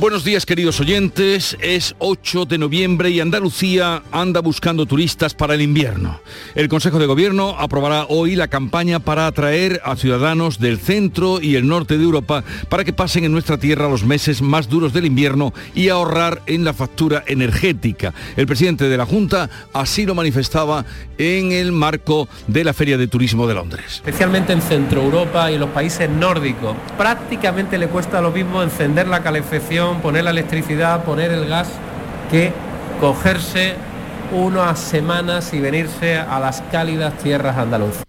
Buenos días queridos oyentes, es 8 de noviembre y Andalucía anda buscando turistas para el invierno. El Consejo de Gobierno aprobará hoy la campaña para atraer a ciudadanos del centro y el norte de Europa para que pasen en nuestra tierra los meses más duros del invierno y ahorrar en la factura energética. El presidente de la Junta así lo manifestaba en el marco de la Feria de Turismo de Londres. Especialmente en Centro Europa y en los países nórdicos, prácticamente le cuesta lo mismo encender la calefacción poner la electricidad, poner el gas, que cogerse unas semanas y venirse a las cálidas tierras andaluzas.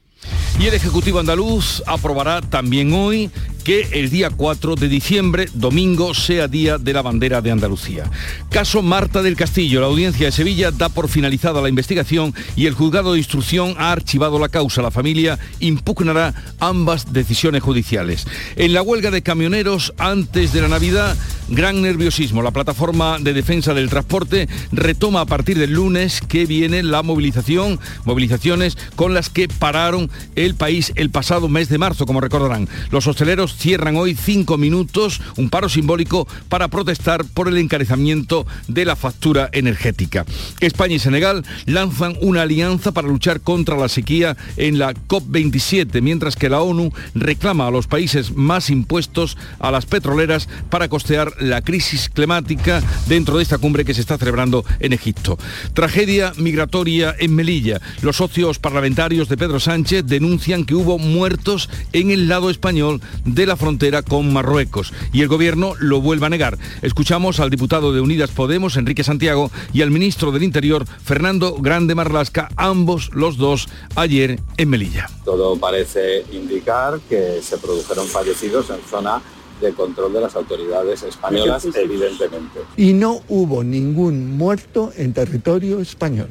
Y el Ejecutivo andaluz aprobará también hoy que el día 4 de diciembre, domingo, sea Día de la Bandera de Andalucía. Caso Marta del Castillo. La audiencia de Sevilla da por finalizada la investigación y el juzgado de instrucción ha archivado la causa. La familia impugnará ambas decisiones judiciales. En la huelga de camioneros antes de la Navidad, gran nerviosismo. La plataforma de defensa del transporte retoma a partir del lunes que viene la movilización, movilizaciones con las que pararon el país el pasado mes de marzo, como recordarán. Los hosteleros cierran hoy cinco minutos, un paro simbólico para protestar por el encarecimiento de la factura energética. España y Senegal lanzan una alianza para luchar contra la sequía en la COP27, mientras que la ONU reclama a los países más impuestos a las petroleras para costear la crisis climática dentro de esta cumbre que se está celebrando en Egipto. Tragedia migratoria en Melilla. Los socios parlamentarios de Pedro Sánchez denuncian que hubo muertos en el lado español de de la frontera con Marruecos y el gobierno lo vuelve a negar. Escuchamos al diputado de Unidas Podemos, Enrique Santiago, y al ministro del Interior, Fernando Grande Marlasca, ambos los dos ayer en Melilla. Todo parece indicar que se produjeron fallecidos en zona de control de las autoridades españolas, evidentemente. Y no hubo ningún muerto en territorio español.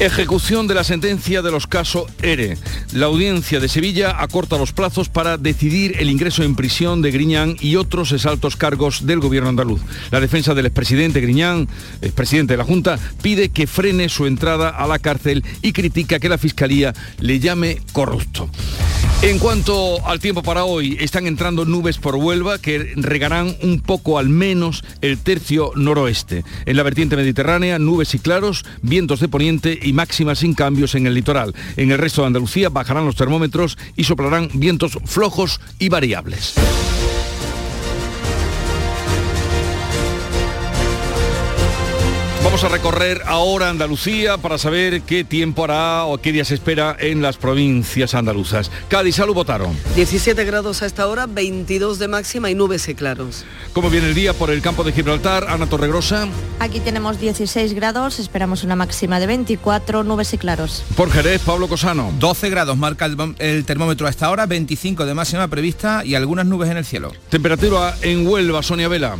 Ejecución de la sentencia de los casos ERE. La audiencia de Sevilla acorta los plazos para decidir el ingreso en prisión de Griñán y otros exaltos cargos del gobierno andaluz. La defensa del expresidente Griñán, expresidente de la Junta, pide que frene su entrada a la cárcel y critica que la Fiscalía le llame corrupto. En cuanto al tiempo para hoy, están entrando nubes por Huelva que regarán un poco al menos el tercio noroeste. En la vertiente mediterránea, nubes y claros, vientos de poniente y máximas sin cambios en el litoral. En el resto de Andalucía bajarán los termómetros y soplarán vientos flojos y variables. Vamos a recorrer ahora Andalucía para saber qué tiempo hará o qué día se espera en las provincias andaluzas. Cádiz, salud, votaron. 17 grados a esta hora, 22 de máxima y nubes y claros. ¿Cómo viene el día por el campo de Gibraltar? Ana Torregrosa. Aquí tenemos 16 grados, esperamos una máxima de 24, nubes y claros. Por Jerez, Pablo Cosano. 12 grados marca el, el termómetro a esta hora, 25 de máxima prevista y algunas nubes en el cielo. Temperatura en Huelva, Sonia Vela.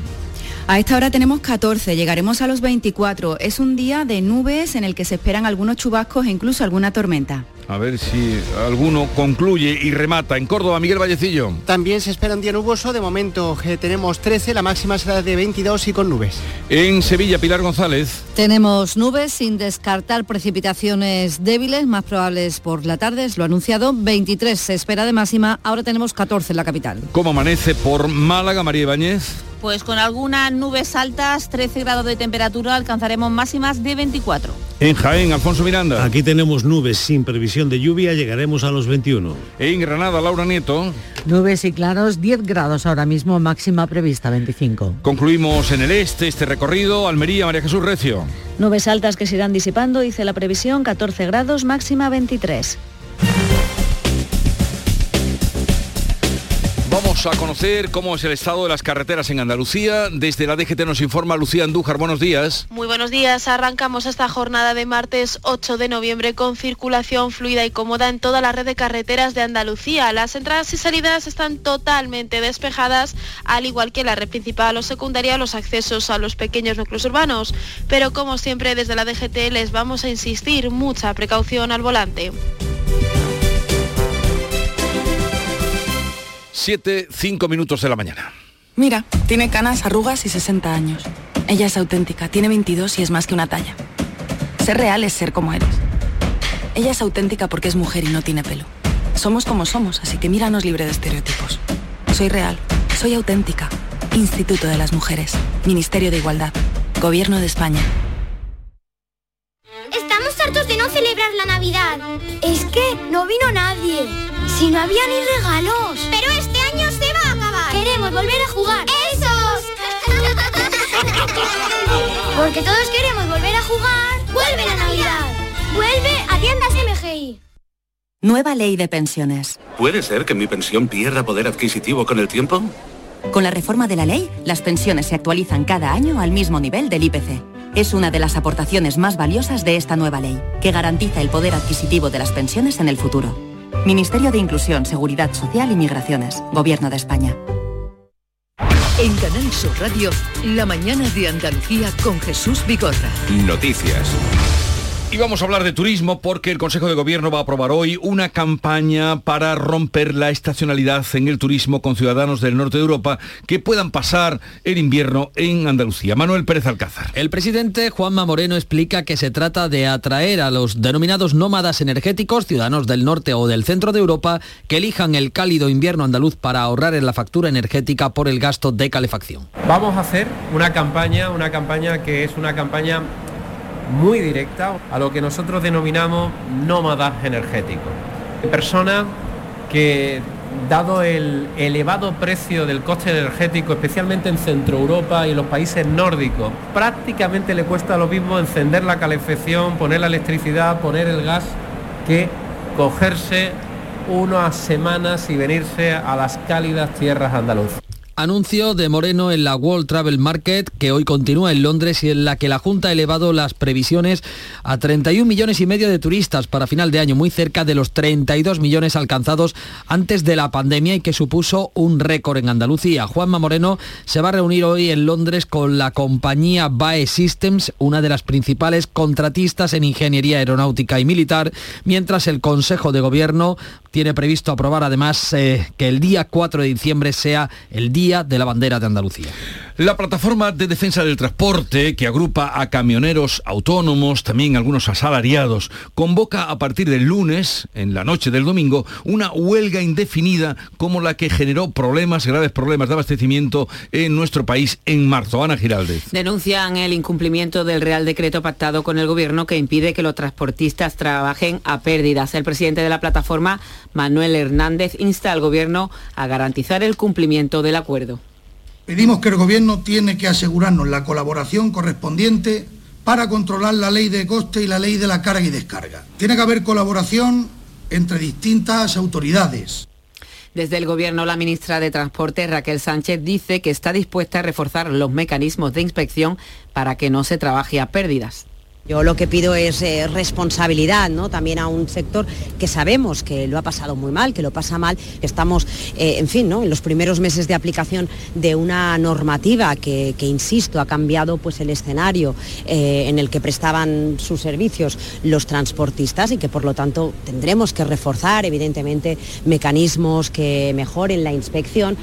A esta hora tenemos 14, llegaremos a los 24. Es un día de nubes en el que se esperan algunos chubascos e incluso alguna tormenta. A ver si alguno concluye y remata. En Córdoba, Miguel Vallecillo. También se espera un día nuboso. De momento eh, tenemos 13, la máxima será de 22 y con nubes. En Sevilla, Pilar González. Tenemos nubes sin descartar precipitaciones débiles, más probables por la tarde, es lo anunciado. 23 se espera de máxima, ahora tenemos 14 en la capital. ¿Cómo amanece por Málaga, María Ibáñez? Pues con algunas nubes altas, 13 grados de temperatura, alcanzaremos máximas de 24. En Jaén, Alfonso Miranda. Aquí tenemos nubes sin previsión de lluvia, llegaremos a los 21. En Granada, Laura Nieto. Nubes y claros, 10 grados ahora mismo, máxima prevista 25. Concluimos en el este este recorrido, Almería, María Jesús Recio. Nubes altas que se irán disipando, dice la previsión, 14 grados, máxima 23. Vamos a conocer cómo es el estado de las carreteras en Andalucía. Desde la DGT nos informa Lucía Andújar. Buenos días. Muy buenos días. Arrancamos esta jornada de martes 8 de noviembre con circulación fluida y cómoda en toda la red de carreteras de Andalucía. Las entradas y salidas están totalmente despejadas, al igual que la red principal o secundaria, los accesos a los pequeños núcleos urbanos. Pero como siempre desde la DGT les vamos a insistir mucha precaución al volante. 7, 5 minutos de la mañana. Mira, tiene canas, arrugas y 60 años. Ella es auténtica, tiene 22 y es más que una talla. Ser real es ser como eres. Ella es auténtica porque es mujer y no tiene pelo. Somos como somos, así que míranos libre de estereotipos. Soy real, soy auténtica. Instituto de las Mujeres, Ministerio de Igualdad, Gobierno de España. Estamos hartos de no celebrar la Navidad. Es que no vino nadie. Si no había ni regalos. Pero este año se va a acabar. Queremos volver a jugar. ¡Esos! Porque todos queremos volver a jugar. ¡Vuelve la Navidad! ¡Vuelve a tiendas MGI! Nueva ley de pensiones. ¿Puede ser que mi pensión pierda poder adquisitivo con el tiempo? Con la reforma de la ley, las pensiones se actualizan cada año al mismo nivel del IPC. Es una de las aportaciones más valiosas de esta nueva ley, que garantiza el poder adquisitivo de las pensiones en el futuro. Ministerio de Inclusión, Seguridad Social y Migraciones, Gobierno de España. En Canal Sur Radio, la mañana de Andalucía con Jesús Vigorra. Noticias. Y vamos a hablar de turismo porque el Consejo de Gobierno va a aprobar hoy una campaña para romper la estacionalidad en el turismo con ciudadanos del norte de Europa que puedan pasar el invierno en Andalucía. Manuel Pérez Alcázar. El presidente Juanma Moreno explica que se trata de atraer a los denominados nómadas energéticos, ciudadanos del norte o del centro de Europa, que elijan el cálido invierno andaluz para ahorrar en la factura energética por el gasto de calefacción. Vamos a hacer una campaña, una campaña que es una campaña muy directa a lo que nosotros denominamos nómadas energéticos. Personas que, dado el elevado precio del coste energético, especialmente en Centro Europa y en los países nórdicos, prácticamente le cuesta lo mismo encender la calefacción, poner la electricidad, poner el gas, que cogerse unas semanas y venirse a las cálidas tierras andaluzas. Anuncio de Moreno en la World Travel Market que hoy continúa en Londres y en la que la Junta ha elevado las previsiones a 31 millones y medio de turistas para final de año, muy cerca de los 32 millones alcanzados antes de la pandemia y que supuso un récord en Andalucía. Juanma Moreno se va a reunir hoy en Londres con la compañía BAE Systems, una de las principales contratistas en ingeniería aeronáutica y militar, mientras el Consejo de Gobierno tiene previsto aprobar además eh, que el día 4 de diciembre sea el Día de la Bandera de Andalucía. La plataforma de defensa del transporte, que agrupa a camioneros autónomos, también algunos asalariados, convoca a partir del lunes, en la noche del domingo, una huelga indefinida como la que generó problemas, graves problemas de abastecimiento en nuestro país en marzo. Ana Giraldez. Denuncian el incumplimiento del Real Decreto pactado con el Gobierno que impide que los transportistas trabajen a pérdidas. El presidente de la plataforma, Manuel Hernández, insta al Gobierno a garantizar el cumplimiento del acuerdo. Pedimos que el Gobierno tiene que asegurarnos la colaboración correspondiente para controlar la ley de coste y la ley de la carga y descarga. Tiene que haber colaboración entre distintas autoridades. Desde el Gobierno, la ministra de Transporte, Raquel Sánchez, dice que está dispuesta a reforzar los mecanismos de inspección para que no se trabaje a pérdidas. Yo lo que pido es eh, responsabilidad, ¿no? También a un sector que sabemos que lo ha pasado muy mal, que lo pasa mal. Estamos, eh, en fin, ¿no? En los primeros meses de aplicación de una normativa que, que insisto, ha cambiado pues el escenario eh, en el que prestaban sus servicios los transportistas y que por lo tanto tendremos que reforzar, evidentemente, mecanismos que mejoren la inspección.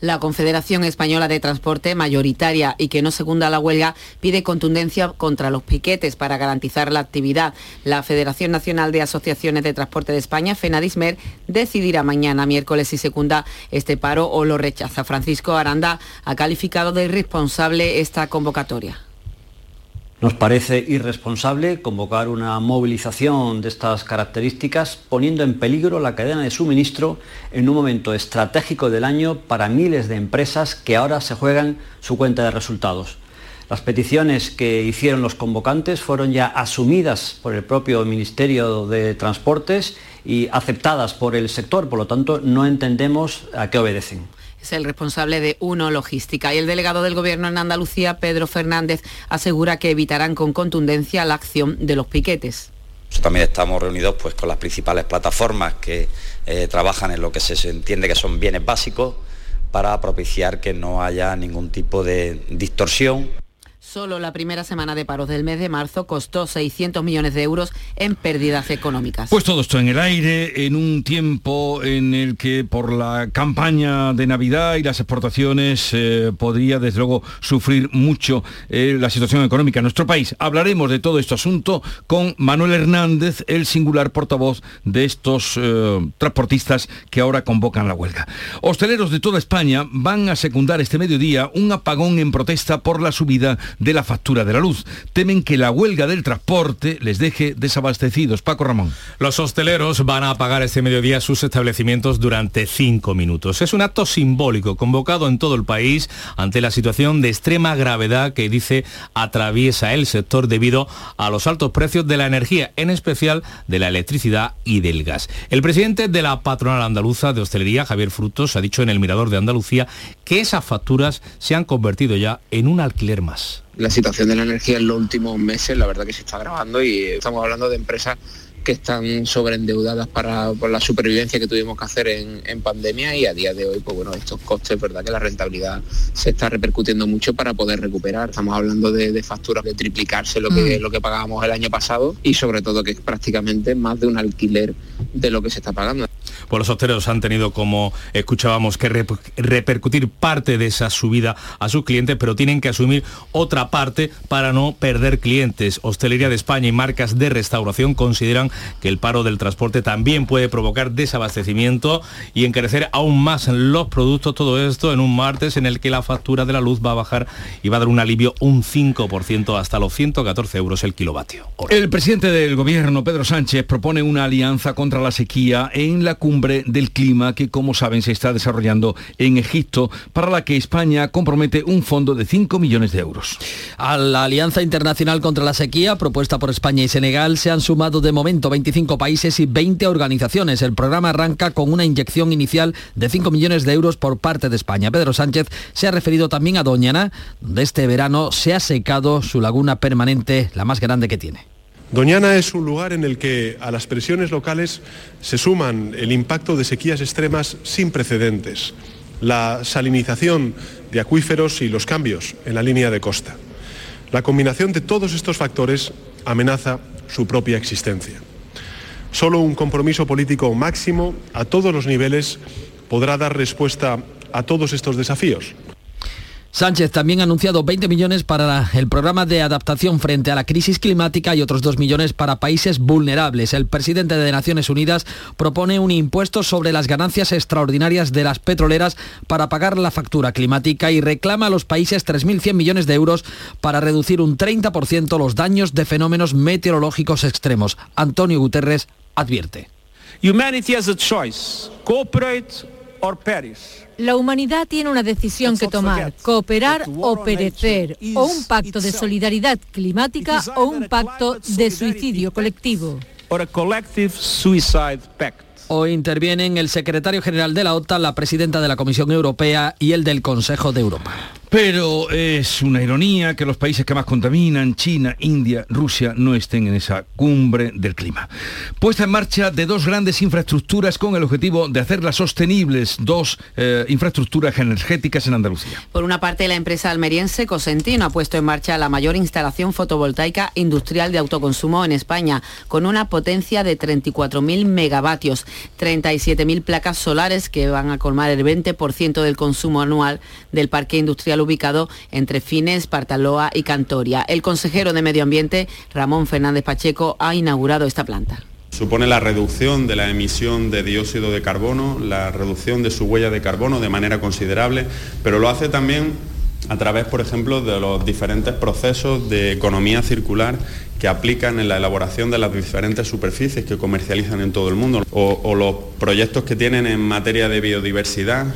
La Confederación Española de Transporte, mayoritaria y que no secunda la huelga, pide contundencia contra los piquetes para garantizar la actividad. La Federación Nacional de Asociaciones de Transporte de España, FENADISMER, decidirá mañana miércoles si secunda este paro o lo rechaza. Francisco Aranda ha calificado de irresponsable esta convocatoria. Nos parece irresponsable convocar una movilización de estas características poniendo en peligro la cadena de suministro en un momento estratégico del año para miles de empresas que ahora se juegan su cuenta de resultados. Las peticiones que hicieron los convocantes fueron ya asumidas por el propio Ministerio de Transportes y aceptadas por el sector, por lo tanto no entendemos a qué obedecen es el responsable de Uno Logística. Y el delegado del Gobierno en Andalucía, Pedro Fernández, asegura que evitarán con contundencia la acción de los piquetes. También estamos reunidos pues, con las principales plataformas que eh, trabajan en lo que se entiende que son bienes básicos para propiciar que no haya ningún tipo de distorsión Solo la primera semana de paros del mes de marzo costó 600 millones de euros en pérdidas económicas. Pues todo esto en el aire, en un tiempo en el que por la campaña de Navidad y las exportaciones eh, podría desde luego sufrir mucho eh, la situación económica en nuestro país. Hablaremos de todo este asunto con Manuel Hernández, el singular portavoz de estos eh, transportistas que ahora convocan la huelga. Hosteleros de toda España van a secundar este mediodía un apagón en protesta por la subida de la factura de la luz. Temen que la huelga del transporte les deje desabastecidos. Paco Ramón. Los hosteleros van a apagar este mediodía sus establecimientos durante cinco minutos. Es un acto simbólico convocado en todo el país ante la situación de extrema gravedad que dice atraviesa el sector debido a los altos precios de la energía, en especial de la electricidad y del gas. El presidente de la patronal andaluza de hostelería, Javier Frutos, ha dicho en el Mirador de Andalucía que esas facturas se han convertido ya en un alquiler más la situación de la energía en los últimos meses, la verdad que se está agravando y estamos hablando de empresas que están sobreendeudadas para por la supervivencia que tuvimos que hacer en, pandemia y a día de hoy, pues bueno, estos costes, verdad que la rentabilidad se está repercutiendo mucho para poder recuperar. Estamos hablando de, facturas de triplicarse lo que, mm. lo que pagábamos el año pasado y sobre todo que es prácticamente más de un alquiler de lo que se está pagando. Pues los hosteleros han tenido, como escuchábamos, que repercutir parte de esa subida a sus clientes, pero tienen que asumir otra parte para no perder clientes. Hostelería de España y marcas de restauración consideran que el paro del transporte también puede provocar desabastecimiento y encarecer aún más los productos. Todo esto en un martes en el que la factura de la luz va a bajar y va a dar un alivio un 5% hasta los 114 euros el kilovatio. El presidente del gobierno, Pedro Sánchez, propone una alianza contra la sequía en la cumbre del clima que, como saben, se está desarrollando en Egipto, para la que España compromete un fondo de 5 millones de euros. A la Alianza Internacional contra la Sequía, propuesta por España y Senegal, se han sumado de momento 25 países y 20 organizaciones. El programa arranca con una inyección inicial de 5 millones de euros por parte de España. Pedro Sánchez se ha referido también a Doñana, donde este verano se ha secado su laguna permanente, la más grande que tiene. Doñana es un lugar en el que a las presiones locales se suman el impacto de sequías extremas sin precedentes, la salinización de acuíferos y los cambios en la línea de costa. La combinación de todos estos factores amenaza su propia existencia. Solo un compromiso político máximo a todos los niveles podrá dar respuesta a todos estos desafíos. Sánchez también ha anunciado 20 millones para el programa de adaptación frente a la crisis climática y otros 2 millones para países vulnerables. El presidente de Naciones Unidas propone un impuesto sobre las ganancias extraordinarias de las petroleras para pagar la factura climática y reclama a los países 3.100 millones de euros para reducir un 30% los daños de fenómenos meteorológicos extremos. Antonio Guterres advierte. Has a choice. Cooperate or perish. La humanidad tiene una decisión que tomar, cooperar o perecer, o un pacto de solidaridad climática o un pacto de suicidio colectivo. Hoy intervienen el secretario general de la OTAN, la presidenta de la Comisión Europea y el del Consejo de Europa. Pero es una ironía que los países que más contaminan, China, India, Rusia, no estén en esa cumbre del clima. Puesta en marcha de dos grandes infraestructuras con el objetivo de hacerlas sostenibles, dos eh, infraestructuras energéticas en Andalucía. Por una parte, la empresa almeriense Cosentino ha puesto en marcha la mayor instalación fotovoltaica industrial de autoconsumo en España, con una potencia de 34.000 megavatios, 37.000 placas solares que van a colmar el 20% del consumo anual del parque industrial ubicado entre Fines, Partaloa y Cantoria. El consejero de Medio Ambiente, Ramón Fernández Pacheco, ha inaugurado esta planta. Supone la reducción de la emisión de dióxido de carbono, la reducción de su huella de carbono de manera considerable, pero lo hace también a través, por ejemplo, de los diferentes procesos de economía circular que aplican en la elaboración de las diferentes superficies que comercializan en todo el mundo, o, o los proyectos que tienen en materia de biodiversidad.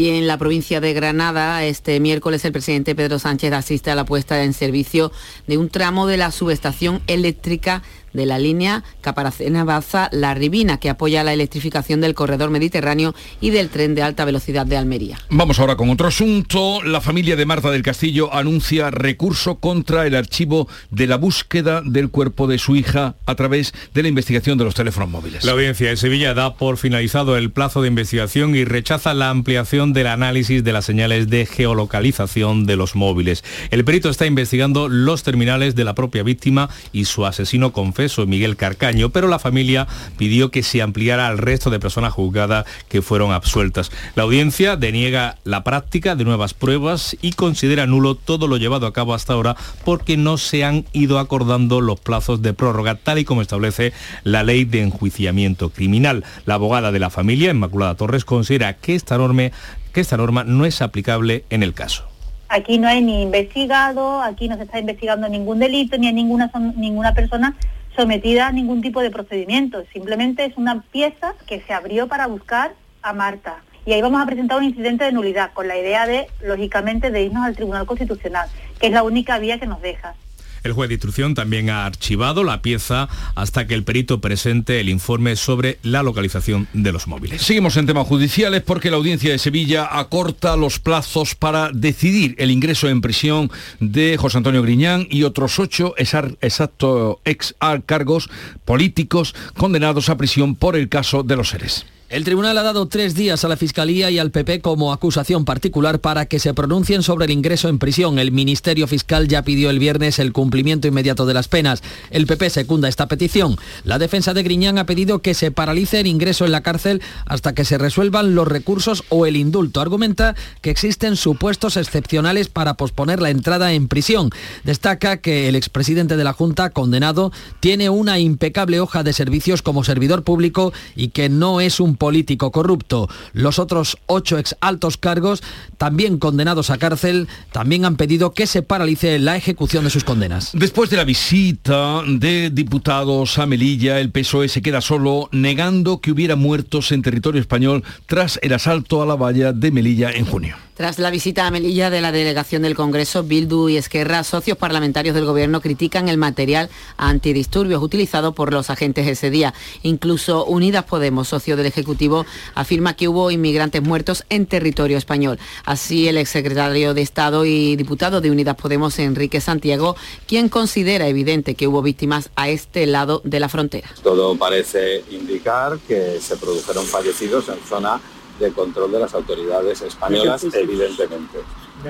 Y en la provincia de Granada, este miércoles el presidente Pedro Sánchez asiste a la puesta en servicio de un tramo de la subestación eléctrica de la línea Caparacena-Baza-La Ribina, que apoya la electrificación del corredor mediterráneo y del tren de alta velocidad de Almería. Vamos ahora con otro asunto. La familia de Marta del Castillo anuncia recurso contra el archivo de la búsqueda del cuerpo de su hija a través de la investigación de los teléfonos móviles. La audiencia de Sevilla da por finalizado el plazo de investigación y rechaza la ampliación del análisis de las señales de geolocalización de los móviles. El perito está investigando los terminales de la propia víctima y su asesino confeso, Miguel Carcaño, pero la familia pidió que se ampliara al resto de personas juzgadas que fueron absueltas. La audiencia deniega la práctica de nuevas pruebas y considera nulo todo lo llevado a cabo hasta ahora porque no se han ido acordando los plazos de prórroga tal y como establece la ley de enjuiciamiento criminal. La abogada de la familia, Inmaculada Torres, considera que esta norma, que esta norma no es aplicable en el caso. Aquí no hay ni investigado, aquí no se está investigando ningún delito, ni hay ninguna, ninguna persona sometida a ningún tipo de procedimiento. Simplemente es una pieza que se abrió para buscar a Marta. Y ahí vamos a presentar un incidente de nulidad, con la idea de, lógicamente, de irnos al Tribunal Constitucional, que es la única vía que nos deja. El juez de instrucción también ha archivado la pieza hasta que el perito presente el informe sobre la localización de los móviles. Seguimos en temas judiciales porque la audiencia de Sevilla acorta los plazos para decidir el ingreso en prisión de José Antonio Griñán y otros ocho exacto ex cargos políticos condenados a prisión por el caso de los seres. El tribunal ha dado tres días a la Fiscalía y al PP como acusación particular para que se pronuncien sobre el ingreso en prisión. El Ministerio Fiscal ya pidió el viernes el cumplimiento inmediato de las penas. El PP secunda esta petición. La defensa de Griñán ha pedido que se paralice el ingreso en la cárcel hasta que se resuelvan los recursos o el indulto. Argumenta que existen supuestos excepcionales para posponer la entrada en prisión. Destaca que el expresidente de la Junta, condenado, tiene una impecable hoja de servicios como servidor público y que no es un político corrupto. Los otros ocho ex altos cargos, también condenados a cárcel, también han pedido que se paralice la ejecución de sus condenas. Después de la visita de diputados a Melilla, el PSOE se queda solo negando que hubiera muertos en territorio español tras el asalto a la valla de Melilla en junio. Tras la visita a Melilla de la delegación del Congreso, Bildu y Esquerra, socios parlamentarios del Gobierno, critican el material antidisturbios utilizado por los agentes ese día. Incluso Unidas Podemos, socio del Ejecutivo, afirma que hubo inmigrantes muertos en territorio español. Así, el exsecretario de Estado y diputado de Unidas Podemos, Enrique Santiago, quien considera evidente que hubo víctimas a este lado de la frontera. Todo parece indicar que se produjeron fallecidos en zona de control de las autoridades españolas, evidentemente.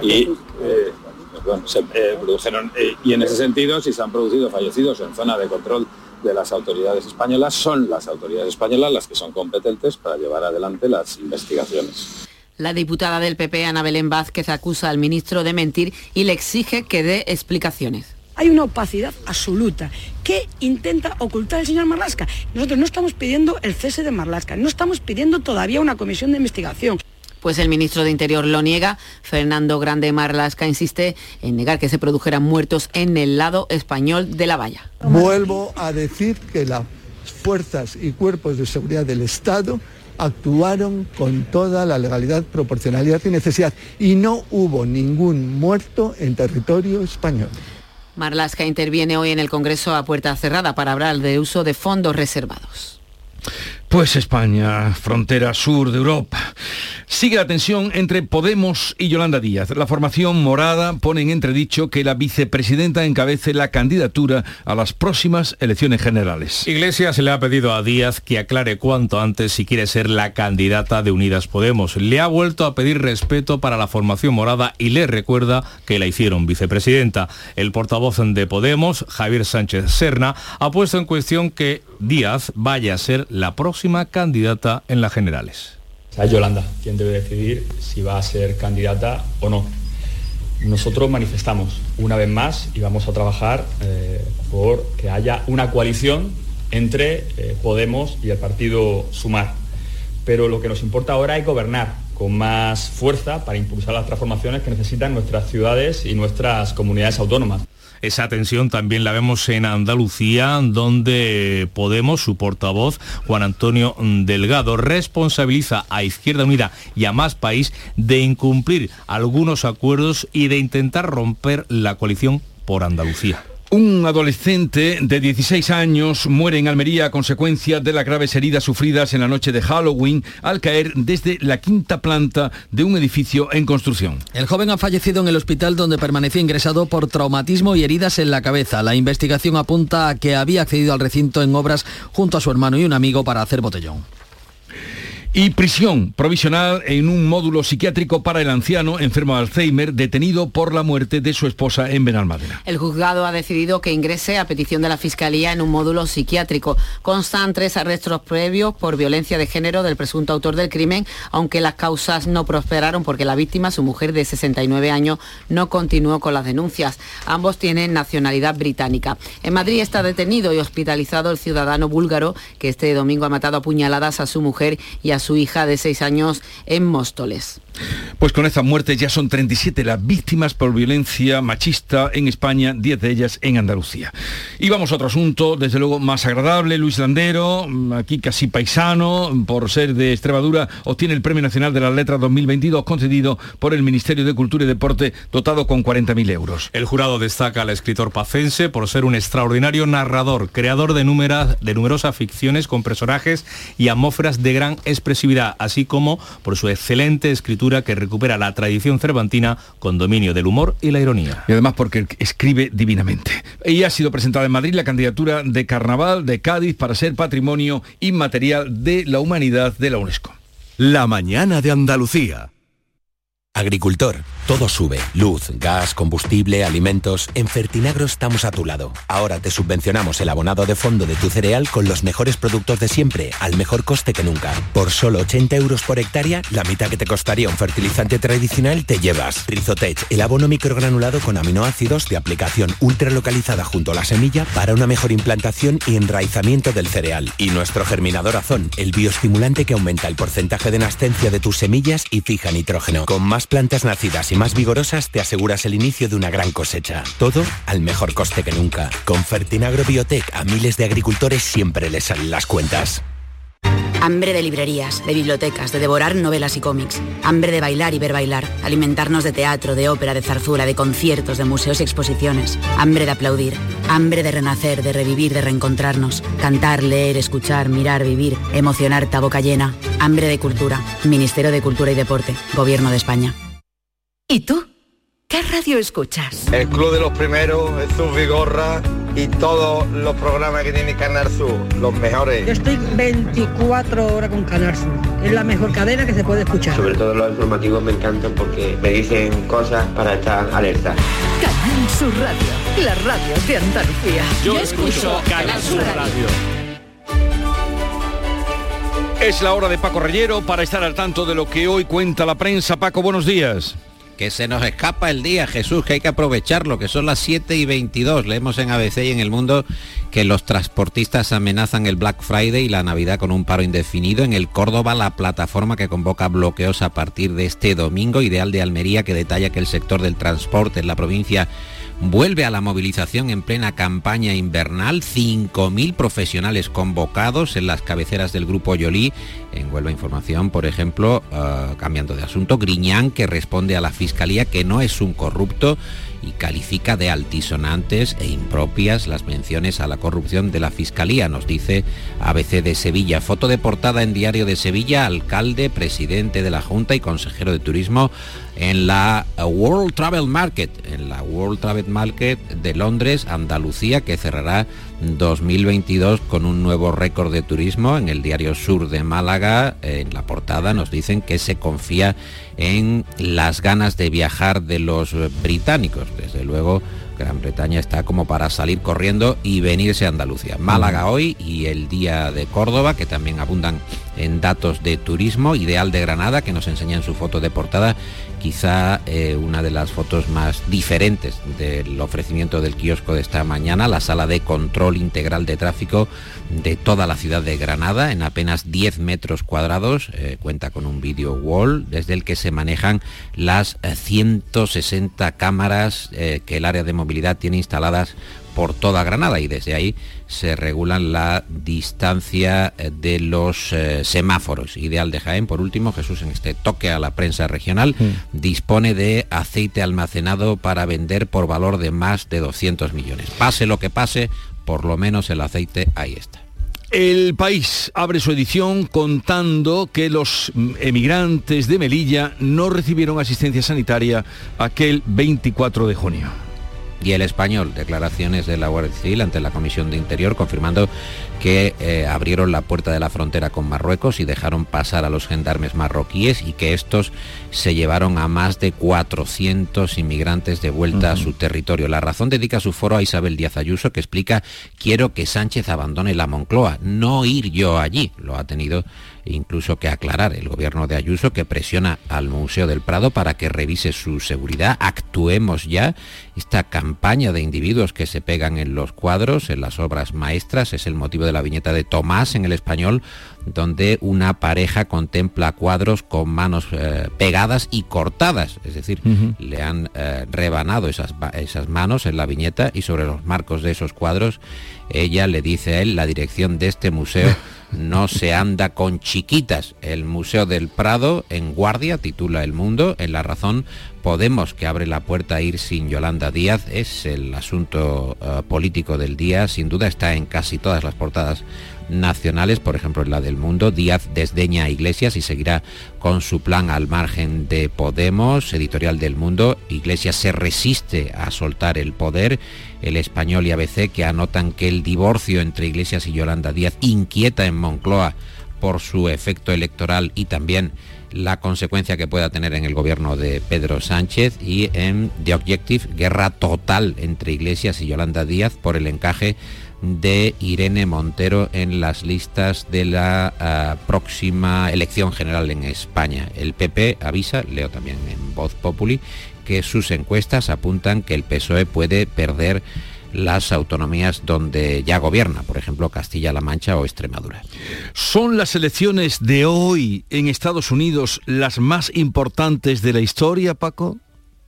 Y, eh, se, eh, produjeron, eh, y en ese sentido, si se han producido fallecidos en zona de control de las autoridades españolas, son las autoridades españolas las que son competentes para llevar adelante las investigaciones. La diputada del PP, Ana Belén Vázquez, acusa al ministro de mentir y le exige que dé explicaciones hay una opacidad absoluta que intenta ocultar el señor Marlasca. Nosotros no estamos pidiendo el cese de Marlasca, no estamos pidiendo todavía una comisión de investigación. Pues el ministro de Interior lo niega. Fernando Grande Marlasca insiste en negar que se produjeran muertos en el lado español de la valla. Vuelvo a decir que las fuerzas y cuerpos de seguridad del Estado actuaron con toda la legalidad, proporcionalidad y necesidad y no hubo ningún muerto en territorio español. Marlaska interviene hoy en el Congreso a puerta cerrada para hablar de uso de fondos reservados. Pues España, frontera sur de Europa. Sigue la tensión entre Podemos y Yolanda Díaz. La formación morada pone en entredicho que la vicepresidenta encabece la candidatura a las próximas elecciones generales. Iglesias le ha pedido a Díaz que aclare cuanto antes si quiere ser la candidata de Unidas Podemos. Le ha vuelto a pedir respeto para la formación morada y le recuerda que la hicieron vicepresidenta. El portavoz de Podemos, Javier Sánchez Serna, ha puesto en cuestión que Díaz vaya a ser la próxima candidata en las generales. O Yolanda quien debe decidir si va a ser candidata o no. Nosotros manifestamos una vez más y vamos a trabajar eh, por que haya una coalición entre eh, Podemos y el partido Sumar. Pero lo que nos importa ahora es gobernar con más fuerza para impulsar las transformaciones que necesitan nuestras ciudades y nuestras comunidades autónomas. Esa tensión también la vemos en Andalucía, donde Podemos, su portavoz, Juan Antonio Delgado, responsabiliza a Izquierda Unida y a Más País de incumplir algunos acuerdos y de intentar romper la coalición por Andalucía. Un adolescente de 16 años muere en Almería a consecuencia de las graves heridas sufridas en la noche de Halloween al caer desde la quinta planta de un edificio en construcción. El joven ha fallecido en el hospital donde permanecía ingresado por traumatismo y heridas en la cabeza. La investigación apunta a que había accedido al recinto en obras junto a su hermano y un amigo para hacer botellón y prisión provisional en un módulo psiquiátrico para el anciano enfermo de Alzheimer detenido por la muerte de su esposa en Benalmádena. El juzgado ha decidido que ingrese a petición de la Fiscalía en un módulo psiquiátrico. Constan tres arrestos previos por violencia de género del presunto autor del crimen, aunque las causas no prosperaron porque la víctima, su mujer de 69 años, no continuó con las denuncias. Ambos tienen nacionalidad británica. En Madrid está detenido y hospitalizado el ciudadano búlgaro que este domingo ha matado a puñaladas a su mujer y a su hija de seis años en Móstoles. Pues con estas muertes ya son 37 las víctimas por violencia machista en España, 10 de ellas en Andalucía. Y vamos a otro asunto, desde luego más agradable, Luis Landero, aquí casi paisano, por ser de Extremadura, obtiene el Premio Nacional de las Letras 2022 concedido por el Ministerio de Cultura y Deporte, dotado con 40.000 euros. El jurado destaca al escritor pacense por ser un extraordinario narrador, creador de, de numerosas ficciones con personajes y atmósferas de gran expresividad, así como por su excelente escritura que recupera la tradición cervantina con dominio del humor y la ironía. Y además porque escribe divinamente. Y ha sido presentada en Madrid la candidatura de Carnaval de Cádiz para ser patrimonio inmaterial de la humanidad de la UNESCO. La mañana de Andalucía. Agricultor, todo sube. Luz, gas, combustible, alimentos. En Fertinagro estamos a tu lado. Ahora te subvencionamos el abonado de fondo de tu cereal con los mejores productos de siempre, al mejor coste que nunca. Por solo 80 euros por hectárea, la mitad que te costaría un fertilizante tradicional te llevas. Rizotech, el abono microgranulado con aminoácidos de aplicación ultra localizada junto a la semilla para una mejor implantación y enraizamiento del cereal. Y nuestro germinador azón, el bioestimulante que aumenta el porcentaje de nascencia de tus semillas y fija nitrógeno. Con más plantas nacidas y más vigorosas te aseguras el inicio de una gran cosecha. Todo al mejor coste que nunca. Con Fertinagro Biotech a miles de agricultores siempre les salen las cuentas. Hambre de librerías, de bibliotecas, de devorar novelas y cómics. Hambre de bailar y ver bailar. Alimentarnos de teatro, de ópera, de zarzuela, de conciertos, de museos y exposiciones. Hambre de aplaudir. Hambre de renacer, de revivir, de reencontrarnos. Cantar, leer, escuchar, mirar, vivir. Emocionar, ta boca llena. Hambre de cultura. Ministerio de Cultura y Deporte. Gobierno de España. ¿Y tú? ¿Qué radio escuchas? El Club de los Primeros, Jesús Vigorra y todos los programas que tiene Canal Sur, los mejores. Yo estoy 24 horas con Canal Sur. Es la mejor cadena que se puede escuchar. Sobre todo los informativos me encantan porque me dicen cosas para estar alerta. Canal Sur Radio, la radio de Andalucía. Yo, escucho Canal Sur Radio. Es la hora de Paco Reyero para estar al tanto de lo que hoy cuenta la prensa. Paco, buenos días que se nos escapa el día, Jesús, que hay que aprovecharlo, que son las 7 y 22. Leemos en ABC y en El Mundo que los transportistas amenazan el Black Friday y la Navidad con un paro indefinido. En el Córdoba, la plataforma que convoca bloqueos a partir de este domingo, Ideal de Almería, que detalla que el sector del transporte en la provincia vuelve a la movilización en plena campaña invernal, 5.000 profesionales convocados en las cabeceras del grupo Yolí. En Huelva Información, por ejemplo, ah, cambiando de asunto, Griñán, que responde a la Fiscalía que no es un corrupto y califica de altisonantes e impropias las menciones a la corrupción de la Fiscalía, nos dice ABC de Sevilla. Foto de portada en Diario de Sevilla, alcalde, presidente de la Junta y consejero de Turismo en la World Travel Market, en la World Travel Market de Londres, Andalucía, que cerrará 2022 con un nuevo récord de turismo. En el diario Sur de Málaga, en la portada, nos dicen que se confía en las ganas de viajar de los británicos. Desde luego, Gran Bretaña está como para salir corriendo y venirse a Andalucía. Málaga hoy y el día de Córdoba, que también abundan en datos de turismo. Ideal de Granada, que nos enseña en su foto de portada quizá eh, una de las fotos más diferentes del ofrecimiento del kiosco de esta mañana, la sala de control integral de tráfico de toda la ciudad de Granada, en apenas 10 metros cuadrados, eh, cuenta con un video wall desde el que se manejan las 160 cámaras que el área de movilidad tiene instaladas por toda Granada y desde ahí se regulan la distancia eh, de los eh, semáforos. Ideal de Jaén, por último, Jesús en este toque a la prensa regional, dispone de aceite almacenado para vender por valor de más de 200 millones. Pase lo que pase, por lo menos el aceite ahí está. El país abre su edición contando que los emigrantes de Melilla no recibieron asistencia sanitaria aquel 24 de junio y el español. Declaraciones de la Guardia Civil ante la Comisión de Interior confirmando que eh, abrieron la puerta de la frontera con Marruecos y dejaron pasar a los gendarmes marroquíes y que estos se llevaron a más de 400 inmigrantes de vuelta a su territorio. La razón dedica su foro a Isabel Díaz Ayuso que explica quiero que Sánchez abandone la Moncloa, no ir yo allí. Lo ha tenido incluso que aclarar el gobierno de Ayuso que presiona al Museo del Prado para que revise su seguridad. Actuemos ya. Esta campaña de individuos que se pegan en los cuadros, en las obras maestras, es el motivo de la viñeta de Tomás en el español, donde una pareja contempla cuadros con manos eh, pegadas y cortadas, es decir, le han eh, rebanado esas, esas manos en la viñeta y sobre los marcos de esos cuadros ella le dice a él la dirección de este museo no se anda con chiquitas. El Museo del Prado en guardia titula El Mundo. En La Razón Podemos que abre la puerta a ir sin Yolanda Díaz. Es el asunto eh, político del día. Sin duda está en casi todas las portadas nacionales, por ejemplo en la del mundo. Díaz desdeña a Iglesias y seguirá con su plan al margen de Podemos, editorial del mundo. Iglesias se resiste a soltar el poder. El español y ABC que anotan que el divorcio entre Iglesias y Yolanda Díaz inquieta en Moncloa por su efecto electoral y también la consecuencia que pueda tener en el gobierno de Pedro Sánchez y en The Objective, guerra total entre Iglesias y Yolanda Díaz por el encaje de Irene Montero en las listas de la ah, próxima elección general en España. El PP avisa, leo también en Voz Populi, que sus encuestas apuntan que el PSOE puede perder las autonomías donde ya gobierna, por ejemplo Castilla-La Mancha o Extremadura. ¿Son las elecciones de hoy en Estados Unidos las más importantes de la historia, Paco?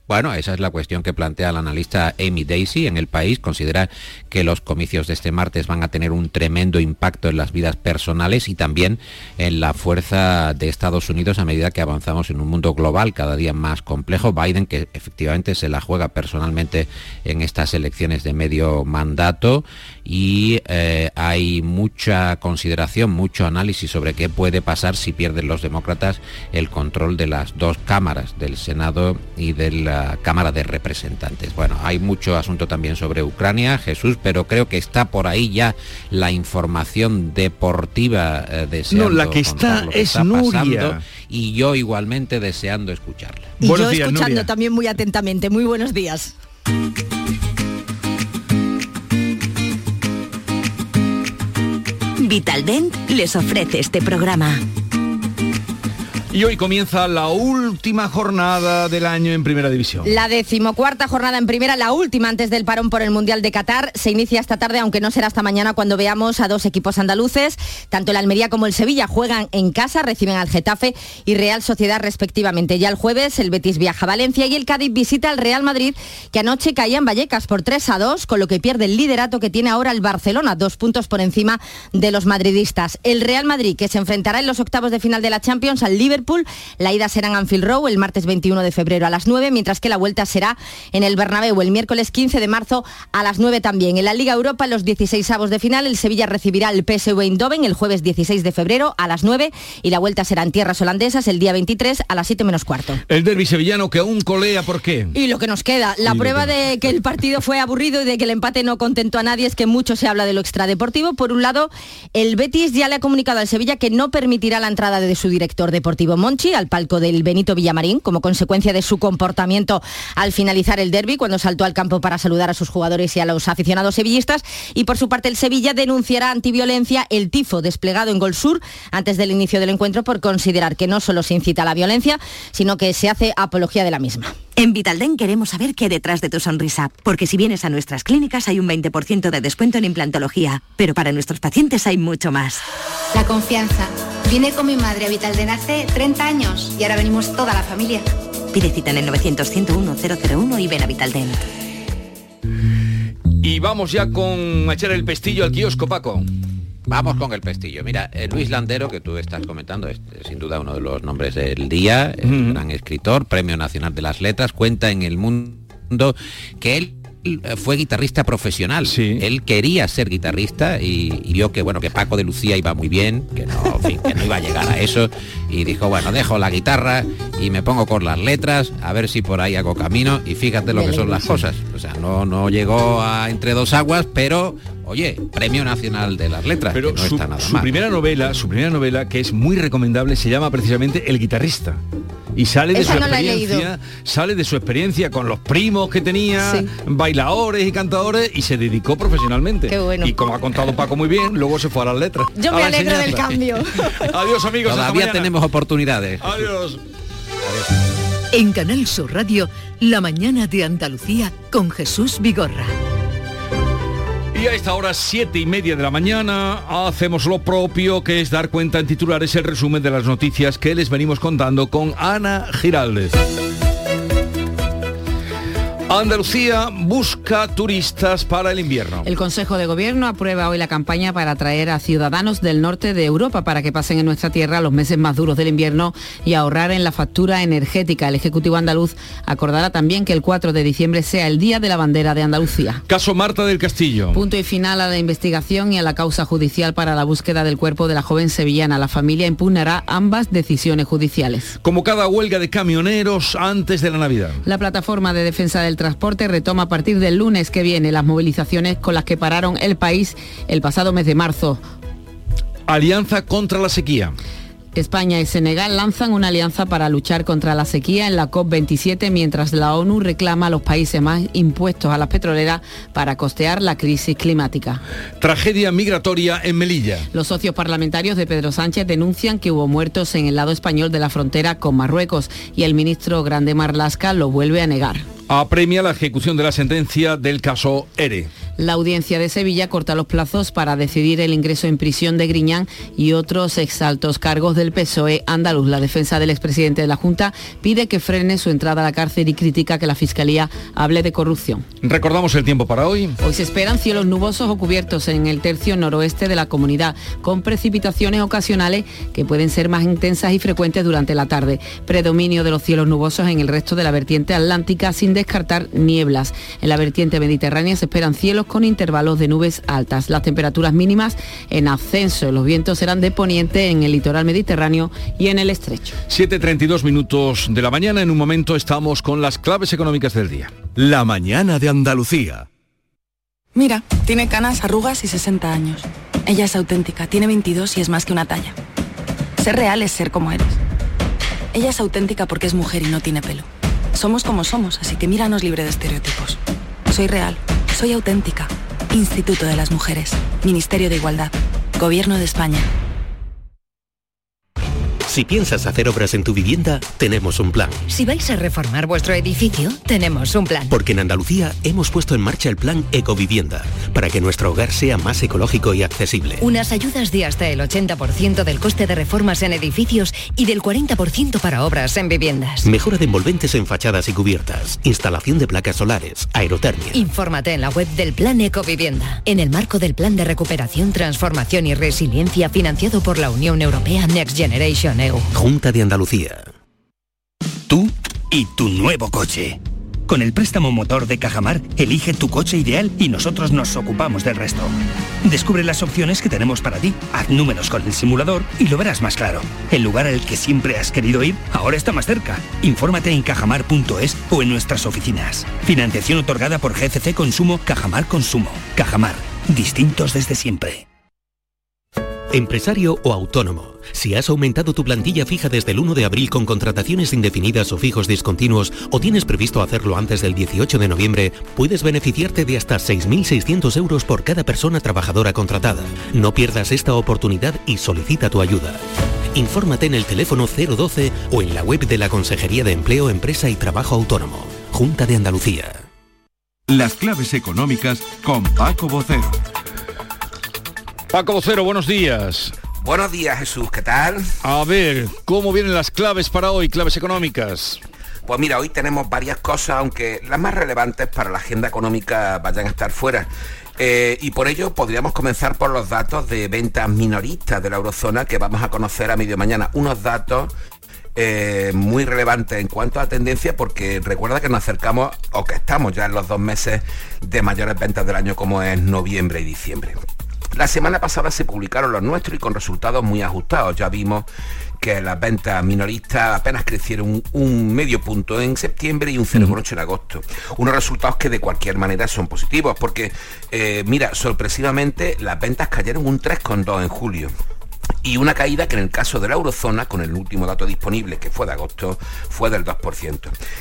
Bueno, esa es la cuestión que plantea la analista Amy Daisy en el país. Considera que los comicios de este martes van a tener un tremendo impacto en las vidas personales y también en la fuerza de Estados Unidos a medida que avanzamos en un mundo global cada día más complejo. Biden, que efectivamente se la juega personalmente en estas elecciones de medio mandato y eh, hay mucha consideración, mucho análisis sobre qué puede pasar si pierden los demócratas el control de las dos cámaras, del Senado y de la Cámara de Representantes. Bueno, hay mucho asunto también sobre Ucrania, Jesús, pero creo que está por ahí ya la información deportiva eh, deseando No, la que está es Nuria. y yo igualmente deseando escucharla. Y yo escuchando también muy atentamente. Muy buenos días. Vitaldent les ofrece este programa. Y hoy comienza la última jornada del año en Primera División. La decimocuarta jornada en Primera, la última antes del parón por el Mundial de Qatar, se inicia esta tarde, aunque no será hasta mañana cuando veamos a dos equipos andaluces. Tanto el Almería como el Sevilla juegan en casa, reciben al Getafe y Real Sociedad respectivamente. Ya el jueves el Betis viaja a Valencia y el Cádiz visita al Real Madrid, que anoche caía en Vallecas por 3 a 2, con lo que pierde el liderato que tiene ahora el Barcelona, dos puntos por encima de los madridistas. El Real Madrid, que se enfrentará en los octavos de final de la Champions al Liverpool, la ida será en Anfield Row el martes 21 de febrero a las 9, mientras que la vuelta será en el Bernabéu el miércoles 15 de marzo a las 9 también. En la Liga Europa, los 16 avos de final, el Sevilla recibirá el PSV Eindhoven el jueves 16 de febrero a las 9 y la vuelta será en tierras holandesas el día 23 a las 7 menos cuarto. El derbi sevillano que aún colea, ¿por qué? Y lo que nos queda, la prueba de que el partido fue aburrido y de que el empate no contentó a nadie es que mucho se habla de lo extradeportivo. Por un lado, el Betis ya le ha comunicado al Sevilla que no permitirá la entrada de su director deportivo Monchi al palco del Benito Villamarín como consecuencia de su comportamiento al finalizar el derby cuando saltó al campo para saludar a sus jugadores y a los aficionados sevillistas y por su parte el Sevilla denunciará antiviolencia el tifo desplegado en Gol Sur antes del inicio del encuentro por considerar que no solo se incita a la violencia, sino que se hace apología de la misma. En Vitalden queremos saber qué hay detrás de tu sonrisa, porque si vienes a nuestras clínicas hay un 20% de descuento en implantología, pero para nuestros pacientes hay mucho más. La confianza. Vine con mi madre a Vitalden hace 30 años y ahora venimos toda la familia. Pide cita en el 900 101 001 y ven a Vitalden. Y vamos ya con a echar el pestillo al kiosco, Paco. Vamos con el pestillo. Mira, eh, Luis Landero, que tú estás comentando, es sin duda uno de los nombres del día, es un gran escritor, Premio Nacional de las Letras, cuenta en el mundo que él fue guitarrista profesional. Él quería ser guitarrista y, y vio que bueno que Paco de Lucía iba muy bien, que no, en fin, que no iba a llegar a eso y dijo bueno dejo la guitarra y me pongo con las letras a ver si por ahí hago camino y fíjate lo que son las cosas. O sea no no llegó a entre dos aguas, pero oye premio nacional de las letras. Pero que no su, está nada su mal. primera novela, su primera novela, que es muy recomendable, se llama precisamente El guitarrista. Y sale de Esa su no experiencia, sale de su experiencia con los primos que tenía, Sí. bailadores y cantadores, y se dedicó profesionalmente. Qué bueno. Y como ha contado Paco muy bien, luego se fue a las letras. Yo me alegro del cambio. Adiós amigos. Todavía tenemos oportunidades. Adiós. En Canal Sur Radio, La mañana de Andalucía con Jesús Vigorra. Y a esta hora, siete y media de la mañana, hacemos lo propio, que es dar cuenta en titulares el resumen de las noticias que les venimos contando con Ana Giraldez. Andalucía busca turistas para el invierno. El Consejo de Gobierno aprueba hoy la campaña para atraer a ciudadanos del norte de Europa para que pasen en nuestra tierra los meses más duros del invierno y ahorrar en la factura energética. El Ejecutivo andaluz acordará también que el 4 de diciembre sea el Día de la Bandera de Andalucía. Caso Marta del Castillo. Punto y final a la investigación y a la causa judicial para la búsqueda del cuerpo de la joven sevillana. La familia impugnará ambas decisiones judiciales. Como cada huelga de camioneros antes de la Navidad. La plataforma de defensa del transporte retoma a partir del lunes que viene las movilizaciones con las que pararon el país el pasado mes de marzo. Alianza contra la sequía. España y Senegal lanzan una alianza para luchar contra la sequía en la COP27 mientras la ONU reclama a los países más impuestos a las petroleras para costear la crisis climática. Tragedia migratoria en Melilla. Los socios parlamentarios de Pedro Sánchez denuncian que hubo muertos en el lado español de la frontera con Marruecos y el ministro Grande Marlasca lo vuelve a negar. Apremia la ejecución de la sentencia del caso ERE. La audiencia de Sevilla corta los plazos para decidir el ingreso en prisión de Griñán y otros exaltos cargos del PSOE andaluz. La defensa del expresidente de la Junta pide que frene su entrada a la cárcel y critica que la Fiscalía hable de corrupción. Recordamos el tiempo para hoy. Hoy se esperan cielos nubosos o cubiertos en el tercio noroeste de la comunidad, con precipitaciones ocasionales que pueden ser más intensas y frecuentes durante la tarde. Predominio de los cielos nubosos en el resto de la vertiente atlántica sin descartar nieblas. En la vertiente mediterránea se esperan cielos con intervalos de nubes altas. Las temperaturas mínimas en ascenso. Los vientos serán de poniente en el litoral mediterráneo y en el estrecho. 7.32 minutos de la mañana. En un momento estamos con las claves económicas del día. La mañana de Andalucía. Mira, tiene canas, arrugas y 60 años. Ella es auténtica, tiene 22 y es más que una talla. Ser real es ser como eres. Ella es auténtica porque es mujer y no tiene pelo. Somos como somos, así que míranos libre de estereotipos. Soy real, soy auténtica. Instituto de las Mujeres, Ministerio de Igualdad, Gobierno de España. Si piensas hacer obras en tu vivienda, tenemos un plan. Si vais a reformar vuestro edificio, tenemos un plan. Porque en Andalucía hemos puesto en marcha el plan Ecovivienda, para que nuestro hogar sea más ecológico y accesible. Unas ayudas de hasta el 80% del coste de reformas en edificios y del 40% para obras en viviendas. Mejora de envolventes en fachadas y cubiertas, instalación de placas solares, aerotermia. Infórmate en la web del Plan Ecovivienda, en el marco del Plan de Recuperación, Transformación y Resiliencia financiado por la Unión Europea Next Generation Junta de Andalucía. Tú y tu nuevo coche. Con el préstamo motor de Cajamar, elige tu coche ideal y nosotros nos ocupamos del resto. Descubre las opciones que tenemos para ti. Haz números con el simulador y lo verás más claro. El lugar al que siempre has querido ir ahora está más cerca. Infórmate en cajamar.es o en nuestras oficinas. Financiación otorgada por GCC Consumo Cajamar Consumo. Cajamar. Distintos desde siempre. Empresario o autónomo. Si has aumentado tu plantilla fija desde el 1 de abril con contrataciones indefinidas o fijos discontinuos o tienes previsto hacerlo antes del 18 de noviembre, puedes beneficiarte de hasta 6.600 euros por cada persona trabajadora contratada. No pierdas esta oportunidad y solicita tu ayuda. Infórmate en el teléfono 012 o en la web de la Consejería de Empleo, Empresa y Trabajo Autónomo. Junta de Andalucía. Las claves económicas con Paco Bocero. Paco Vocero, buenos días. Buenos días, Jesús, ¿qué tal? A ver, ¿cómo vienen las claves para hoy, claves económicas? Pues mira, hoy tenemos varias cosas, aunque las más relevantes para la agenda económica vayan a estar fuera. Eh, y por ello podríamos comenzar por los datos de ventas minoristas de la eurozona que vamos a conocer a medio mañana. Unos datos eh, muy relevantes en cuanto a tendencia porque recuerda que nos acercamos o que estamos ya en los dos meses de mayores ventas del año como es noviembre y diciembre. La semana pasada se publicaron los nuestros y con resultados muy ajustados. Ya vimos que las ventas minoristas apenas crecieron un, medio punto en septiembre y un 0,8 en agosto. Unos resultados que de cualquier manera son positivos porque, eh, mira, sorpresivamente las ventas cayeron un 3,2 en julio y una caída que en el caso de la eurozona, con el último dato disponible, que fue de agosto, fue del 2%.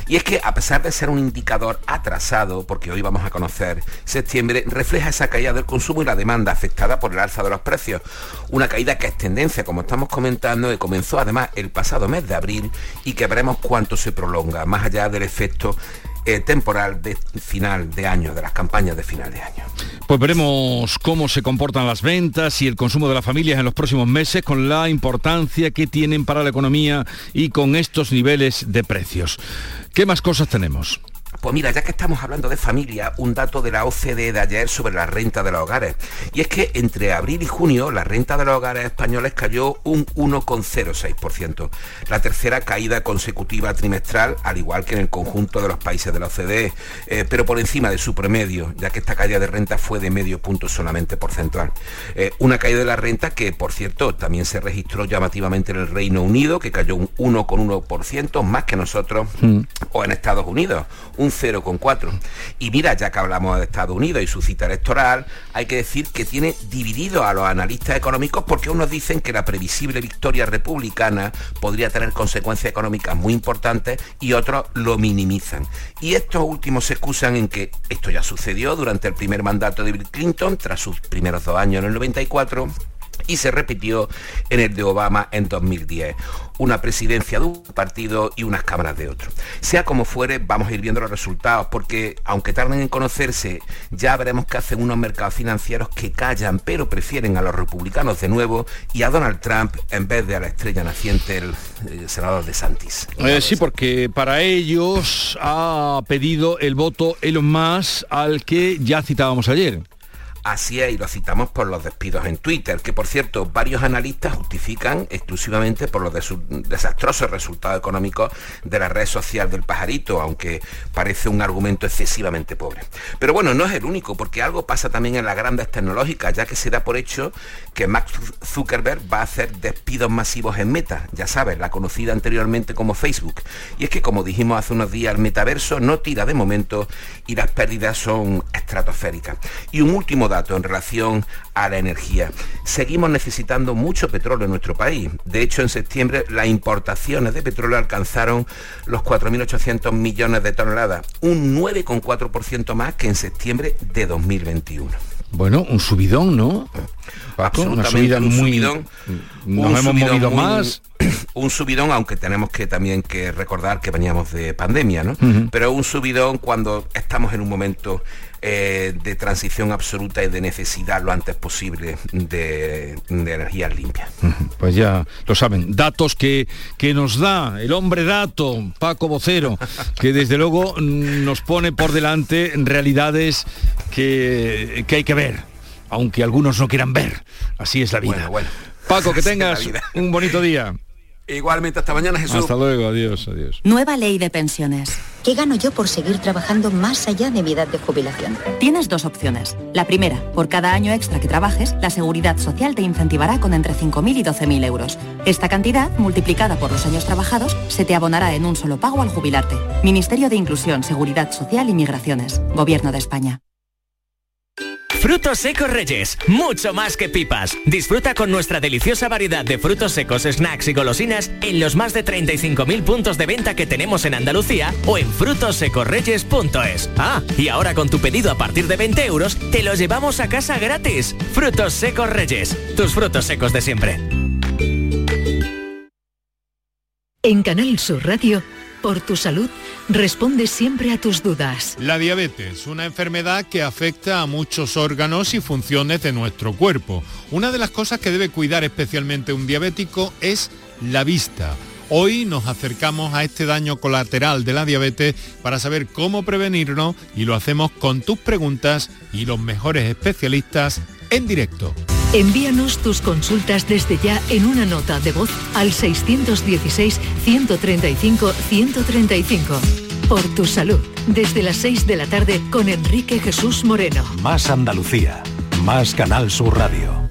Y es que a pesar de ser un indicador atrasado, porque hoy vamos a conocer septiembre, refleja esa caída del consumo y la demanda afectada por el alza de los precios. Una caída que es tendencia, como estamos comentando, que comenzó además el pasado mes de abril y que veremos cuánto se prolonga, más allá del efecto eh, temporal de final de año, de las campañas de final de año. Pues veremos cómo se comportan las ventas y el consumo de las familias en los próximos meses con la importancia que tienen para la economía y con estos niveles de precios. ¿Qué más cosas tenemos? Pues mira, ya que estamos hablando de familia, un dato de la OCDE de ayer sobre la renta de los hogares. Y es que entre abril y junio la renta de los hogares españoles cayó un 1,06%. La tercera caída consecutiva trimestral, al igual que en el conjunto de los países de la OCDE, eh, pero por encima de su promedio, ya que esta caída de renta fue de medio punto solamente porcentual. Eh, una caída de la renta que, por cierto, también se registró llamativamente en el Reino Unido, que cayó un 1,1%, más que nosotros, mm. o en Estados Unidos, un 0,4. Y mira, ya que hablamos de Estados Unidos y su cita electoral, hay que decir que tiene dividido a los analistas económicos porque unos dicen que la previsible victoria republicana podría tener consecuencias económicas muy importantes y otros lo minimizan. Y estos últimos se excusan en que esto ya sucedió durante el primer mandato de Bill Clinton, tras sus primeros dos años en el 94 y se repitió en el de Obama en 2010. Una presidencia de un partido y unas cámaras de otro. Sea como fuere, vamos a ir viendo los resultados, porque aunque tarden en conocerse, ya veremos que hacen unos mercados financieros que callan, pero prefieren a los republicanos de nuevo y a Donald Trump en vez de a la estrella naciente, el, senador de Santis. Eh, sí, porque para ellos ha pedido el voto Elon Musk al que ya citábamos ayer. Así es, y lo citamos por los despidos en Twitter, que por cierto varios analistas justifican exclusivamente por los desastrosos resultados económicos de la red social del pajarito, aunque parece un argumento excesivamente pobre. Pero bueno, no es el único, porque algo pasa también en las grandes tecnológicas, ya que se da por hecho que Max Zuckerberg va a hacer despidos masivos en Meta, ya sabes, la conocida anteriormente como Facebook. Y es que como dijimos hace unos días, el metaverso no tira de momento y las pérdidas son estratosféricas. Y un último dato en relación a la energía. Seguimos necesitando mucho petróleo en nuestro país. De hecho, en septiembre las importaciones de petróleo alcanzaron los 4.800 millones de toneladas, un 9,4% más que en septiembre de 2021. Bueno, un subidón, ¿no? Absolutamente, un subidón. Nos hemos movido más. Un subidón, aunque tenemos que también que recordar que veníamos de pandemia, ¿no? Pero un subidón cuando estamos en un momento eh, de transición absoluta y de necesidad lo antes posible de, energías limpias. Pues ya lo saben, datos que, que nos da el hombre dato, Paco Vocero, que desde luego nos pone por delante realidades que, que hay que ver, aunque algunos no quieran ver. Así es la vida. Bueno, Paco, que tengas un bonito día. Igualmente, hasta mañana Jesús. Hasta luego, adiós, adiós. Nueva ley de pensiones. ¿Qué gano yo por seguir trabajando más allá de mi edad de jubilación? Tienes dos opciones. La primera, por cada año extra que trabajes, la seguridad social te incentivará con entre 5.000 y 12.000 euros. Esta cantidad, multiplicada por los años trabajados, se te abonará en un solo pago al jubilarte. Ministerio de Inclusión, Seguridad Social y Migraciones. Gobierno de España. Frutos secos Reyes, mucho más que pipas. Disfruta con nuestra deliciosa variedad de frutos secos, snacks y golosinas en los más de 35.000 puntos de venta que tenemos en Andalucía o en frutosecorreyes.es. Ah, y ahora con tu pedido a partir de 20 euros, te los llevamos a casa gratis. Frutos secos Reyes, tus frutos secos de siempre. En Canal Sur Radio por tu salud, responde siempre a tus dudas. La diabetes, una enfermedad que afecta a muchos órganos y funciones de nuestro cuerpo. Una de las cosas que debe cuidar especialmente un diabético es la vista Hoy nos acercamos a este daño colateral de la diabetes para saber cómo prevenirlo y lo hacemos con tus preguntas y los mejores especialistas en directo. Envíanos tus consultas desde ya en una nota de voz al 616-135-135. Por tu salud, desde las 6 de la tarde con Enrique Jesús Moreno. Más Andalucía, más Canal Sur Radio.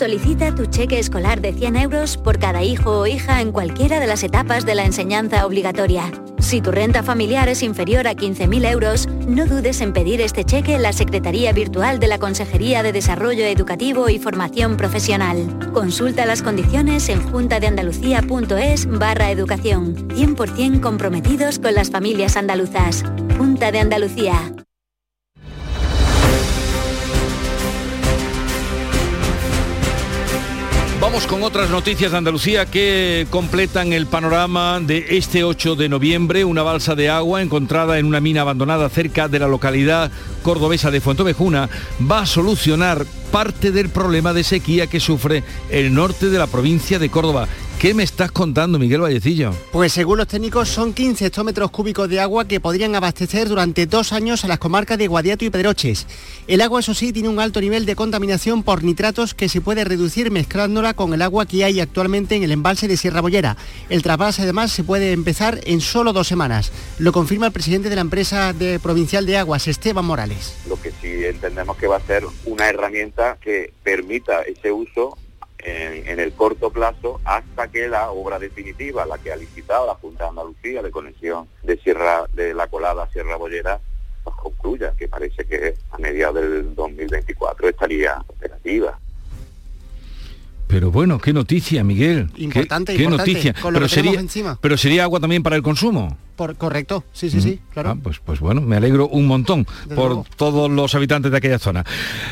Solicita tu cheque escolar de 100 euros por cada hijo o hija en cualquiera de las etapas de la enseñanza obligatoria. Si tu renta familiar es inferior a 15.000 euros, no dudes en pedir este cheque en la Secretaría Virtual de la Consejería de Desarrollo Educativo y Formación Profesional. Consulta las condiciones en juntadeandalucía.es barra educación. 100% comprometidos con las familias andaluzas. Junta de Andalucía. Vamos con otras noticias de Andalucía que completan el panorama de este 8 de noviembre. Una balsa de agua encontrada en una mina abandonada cerca de la localidad cordobesa de Fuentovejuna va a solucionar parte del problema de sequía que sufre el norte de la provincia de Córdoba. ¿Qué me estás contando, Miguel Vallecillo? Pues según los técnicos son 15 hectómetros cúbicos de agua que podrían abastecer durante dos años a las comarcas de Guadiato y Pedroches. El agua, eso sí, tiene un alto nivel de contaminación por nitratos que se puede reducir mezclándola con el agua que hay actualmente en el embalse de Sierra Bollera. El trasvase además se puede empezar en solo dos semanas. Lo confirma el presidente de la empresa de provincial de aguas, Esteban Morales. Lo que sí entendemos que va a ser una herramienta que permita ese uso en, el corto plazo hasta que la obra definitiva, la que ha licitado la Junta de Andalucía de conexión de Sierra de la Colada a Sierra Bollera, pues concluya, que parece que a mediados del 2024 estaría operativa. Pero bueno, qué noticia, Miguel. Importante, qué, importante, noticia. con lo pero que sería, encima. pero sería agua también para el consumo. Por, correcto, sí, sí, sí, claro. Ah, pues, pues bueno, me alegro un montón Desde por luego. todos los habitantes de aquella zona.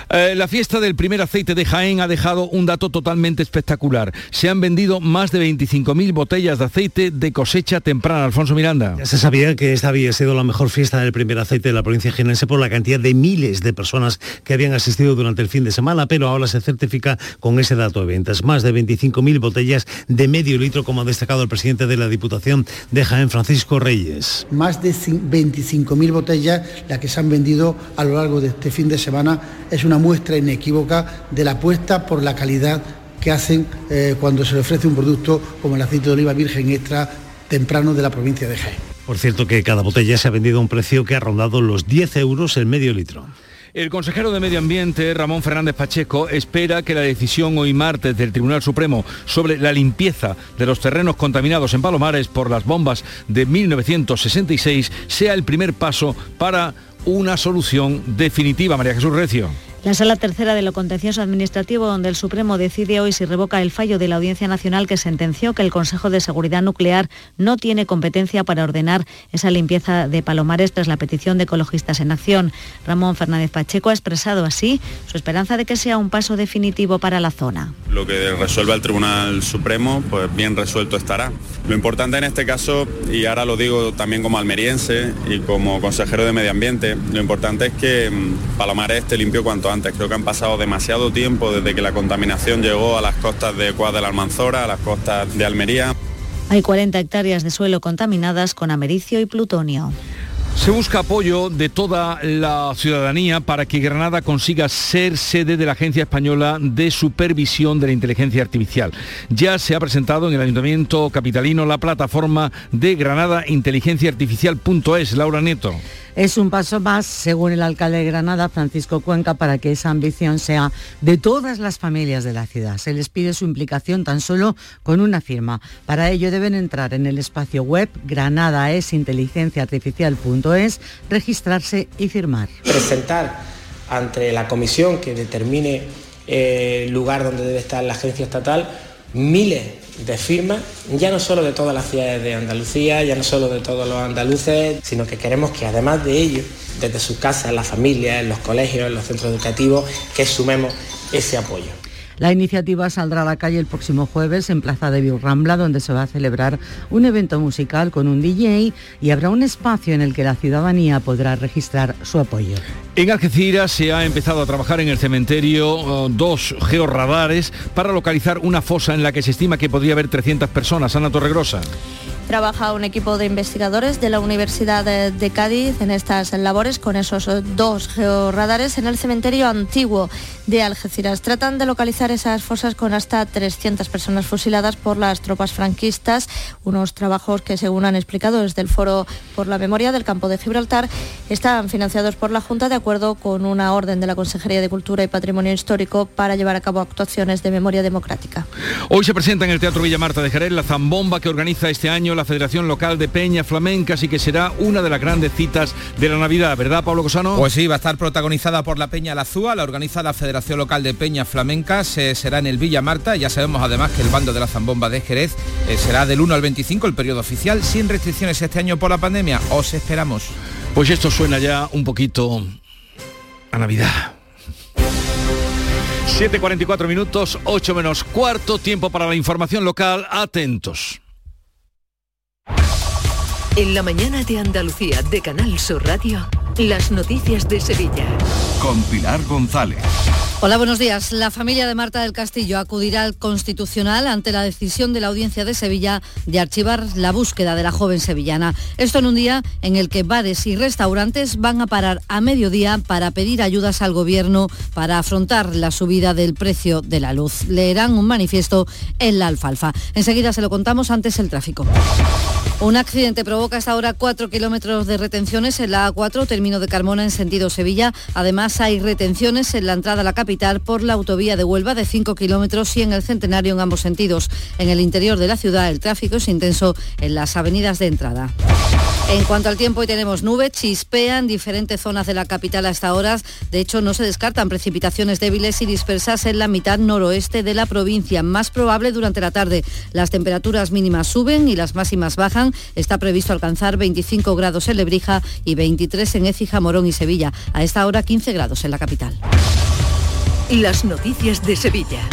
Eh, la fiesta del primer aceite de Jaén ha dejado un dato totalmente espectacular. Se han vendido más de 25.000 botellas de aceite de cosecha temprana. Alfonso Miranda. Ya se sabía que esta había sido la mejor fiesta del primer aceite de la provincia jienense por la cantidad de miles de personas que habían asistido durante el fin de semana, pero ahora se certifica con ese dato de ventas. Más de 25.000 botellas de medio litro, como ha destacado el presidente de la Diputación de Jaén, Francisco Reyes. Más de cin- 25.000 botellas las que se han vendido a lo largo de este fin de semana es una muestra inequívoca de la apuesta por la calidad que hacen eh, cuando se le ofrece un producto como el aceite de oliva virgen extra temprano de la provincia de Jaén. Por cierto que cada botella se ha vendido a un precio que ha rondado los 10 euros el medio litro. El consejero de Medio Ambiente, Ramón Fernández Pacheco, espera que la decisión hoy martes del Tribunal Supremo sobre la limpieza de los terrenos contaminados en Palomares por las bombas de 1966 sea el primer paso para una solución definitiva. María Jesús Recio. La sala tercera de lo contencioso administrativo, donde el Supremo decide hoy si revoca el fallo de la Audiencia Nacional que sentenció que el Consejo de Seguridad Nuclear no tiene competencia para ordenar esa limpieza de Palomares tras la petición de ecologistas en acción. Ramón Fernández Pacheco ha expresado así su esperanza de que sea un paso definitivo para la zona. Lo que resuelva el Tribunal Supremo, pues bien resuelto estará. Lo importante en este caso, y ahora lo digo también como almeriense y como consejero de Medio Ambiente, lo importante es que mm, Palomares esté limpio cuanto antes. Creo que han pasado demasiado tiempo desde que la contaminación llegó a las costas de Cuad de la Almanzora, a las costas de Almería. Hay 40 hectáreas de suelo contaminadas con americio y plutonio. Se busca apoyo de toda la ciudadanía para que Granada consiga ser sede de la Agencia Española de Supervisión de la Inteligencia Artificial. Ya se ha presentado en el Ayuntamiento Capitalino la plataforma de Granada Inteligencia Artificial.es. Laura Nieto. Es un paso más, según el alcalde de Granada, Francisco Cuenca, para que esa ambición sea de todas las familias de la ciudad. Se les pide su implicación tan solo con una firma. Para ello deben entrar en el espacio web granadaesinteligenciaartificial.es, registrarse y firmar. presentar ante la comisión que determine el lugar donde debe estar la agencia estatal miles de firmas, ya no solo de todas las ciudades de Andalucía, ya no solo de todos los andaluces, sino que queremos que además de ello, desde sus casas, las familias, los colegios, los centros educativos, que sumemos ese apoyo. La iniciativa saldrá a la calle el próximo jueves en Plaza de Rambla, donde se va a celebrar un evento musical con un DJ y habrá un espacio en el que la ciudadanía podrá registrar su apoyo. En Algeciras se ha empezado a trabajar en el cementerio uh, dos georradares para localizar una fosa en la que se estima que podría haber 300 personas. Ana Torregrosa. Trabaja un equipo de investigadores de la Universidad de, Cádiz en estas labores con esos dos georradares en el cementerio antiguo de Algeciras. Tratan de localizar esas fosas con hasta 300 personas fusiladas por las tropas franquistas, unos trabajos que según han explicado desde el Foro por la Memoria del Campo de Gibraltar están financiados por la Junta de acuerdo con una orden de la Consejería de Cultura y Patrimonio Histórico para llevar a cabo actuaciones de memoria democrática. Hoy se presenta en el Teatro Villa Marta de Jerez la zambomba que organiza este año la Federación Local de Peña Flamencas y que será una de las grandes citas de la Navidad, ¿verdad, Pablo Cosano? Pues sí, va a estar protagonizada por la Peña Lazúa, la organiza la Federación Local de Peña Flamencas, eh, será en el Villa Marta, ya sabemos además que el bando de la Zambomba de Jerez eh, será del 1 al 25 el periodo oficial, sin restricciones este año por la pandemia, os esperamos. Pues esto suena ya un poquito a Navidad. 7.44 minutos, 8 menos cuarto, tiempo para la información local, atentos. En la mañana de Andalucía de Canal Sur Radio, las noticias de Sevilla. Con Pilar González. Hola, buenos días. La familia de Marta del Castillo acudirá al Constitucional ante la decisión de la Audiencia de Sevilla de archivar la búsqueda de la joven sevillana. Esto en un día en el que bares y restaurantes van a parar a mediodía para pedir ayudas al Gobierno para afrontar la subida del precio de la luz. Leerán un manifiesto en la alfalfa. Enseguida se lo contamos antes el tráfico. Un accidente provoca hasta ahora 4 kilómetros de retenciones en la A4, término de Carmona en sentido Sevilla. Además, hay retenciones en la entrada a la capital por la autovía de Huelva de 5 kilómetros y en el Centenario en ambos sentidos. En el interior de la ciudad, el tráfico es intenso en las avenidas de entrada. En cuanto al tiempo, hoy tenemos nubes, chispea en diferentes zonas de la capital hasta ahora. De hecho, no se descartan precipitaciones débiles y dispersas en la mitad noroeste de la provincia. Más probable durante la tarde. Las temperaturas mínimas suben y las máximas bajan está previsto alcanzar 25 grados en Lebrija y 23 en Écija, Morón y Sevilla. A esta hora 15 grados en la capital. Las noticias de Sevilla.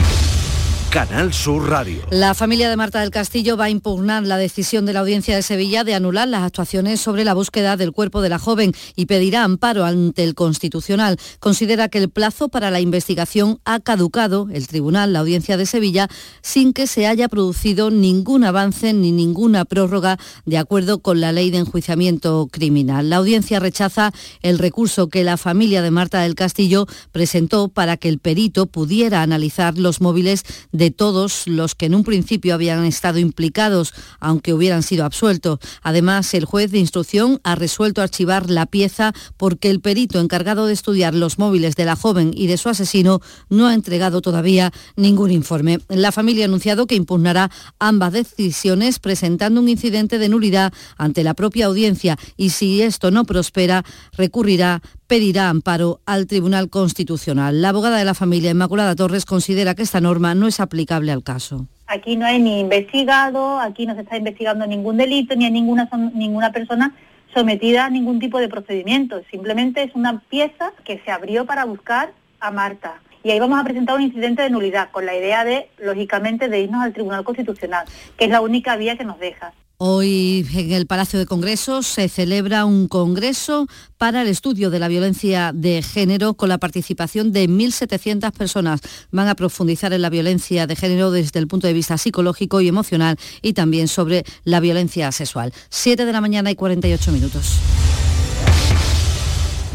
Canal Sur Radio. La familia de Marta del Castillo va a impugnar la decisión de la Audiencia de Sevilla de anular las actuaciones sobre la búsqueda del cuerpo de la joven y pedirá amparo ante el Constitucional. Considera que el plazo para la investigación ha caducado el Tribunal, la Audiencia de Sevilla, sin que se haya producido ningún avance ni ninguna prórroga de acuerdo con la ley de enjuiciamiento criminal. La Audiencia rechaza el recurso que la familia de Marta del Castillo presentó para que el perito pudiera analizar los móviles de de todos los que en un principio habían estado implicados, aunque hubieran sido absueltos. Además, el juez de instrucción ha resuelto archivar la pieza porque el perito encargado de estudiar los móviles de la joven y de su asesino no ha entregado todavía ningún informe. La familia ha anunciado que impugnará ambas decisiones presentando un incidente de nulidad ante la propia audiencia y si esto no prospera, recurrirá pedirá amparo al Tribunal Constitucional. La abogada de la familia, Inmaculada Torres, considera que esta norma no es aplicable al caso. Aquí no hay ni investigado, aquí no se está investigando ningún delito, ni hay ninguna, ninguna persona sometida a ningún tipo de procedimiento. Simplemente es una pieza que se abrió para buscar a Marta. Y ahí vamos a presentar un incidente de nulidad, con la idea de, lógicamente, de irnos al Tribunal Constitucional, que es la única vía que nos deja. Hoy en el Palacio de Congresos se celebra un congreso para el estudio de la violencia de género con la participación de 1.700 personas. Van a profundizar en la violencia de género desde el punto de vista psicológico y emocional y también sobre la violencia sexual. 7 de la mañana y 48 minutos.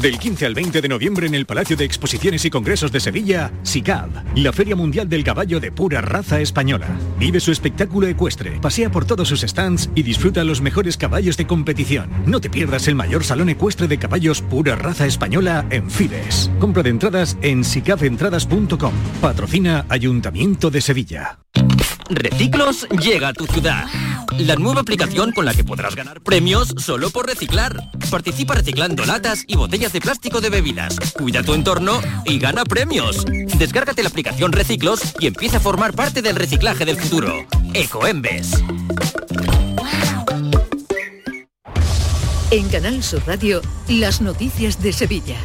Del 15 al 20 de noviembre en el Palacio de Exposiciones y Congresos de Sevilla, SICAB, la Feria Mundial del Caballo de pura raza española. Vive su espectáculo ecuestre, pasea por todos sus stands y disfruta los mejores caballos de competición. No te pierdas el mayor salón ecuestre de caballos pura raza española en Fides. Compra de entradas en sicabentradas.com. Patrocina Ayuntamiento de Sevilla. Reciclos llega a tu ciudad. La nueva aplicación con la que podrás ganar premios solo por reciclar. Participa reciclando latas y botellas de plástico de bebidas. Cuida tu entorno y gana premios. Descárgate la aplicación Reciclos y empieza a formar parte del reciclaje del futuro. Ecoembes. En Canal Sur Radio, las noticias de Sevilla.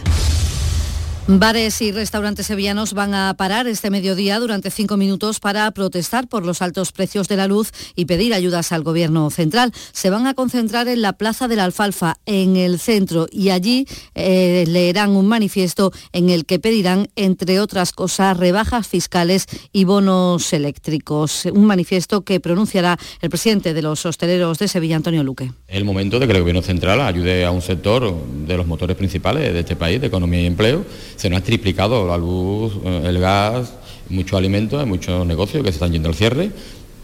Bares y restaurantes sevillanos van a parar este mediodía durante cinco minutos para protestar por los altos precios de la luz y pedir ayudas al gobierno central. Se van a concentrar en la Plaza de la Alfalfa, en el centro, y allí eh, leerán un manifiesto en el que pedirán, entre otras cosas, rebajas fiscales y bonos eléctricos. Un manifiesto que pronunciará el presidente de los hosteleros de Sevilla, Antonio Luque. El momento de que el gobierno central ayude a un sector de los motores principales de este país, de economía y empleo se nos ha triplicado la luz, eh, el gas, muchos alimentos, muchos negocios que se están yendo al cierre.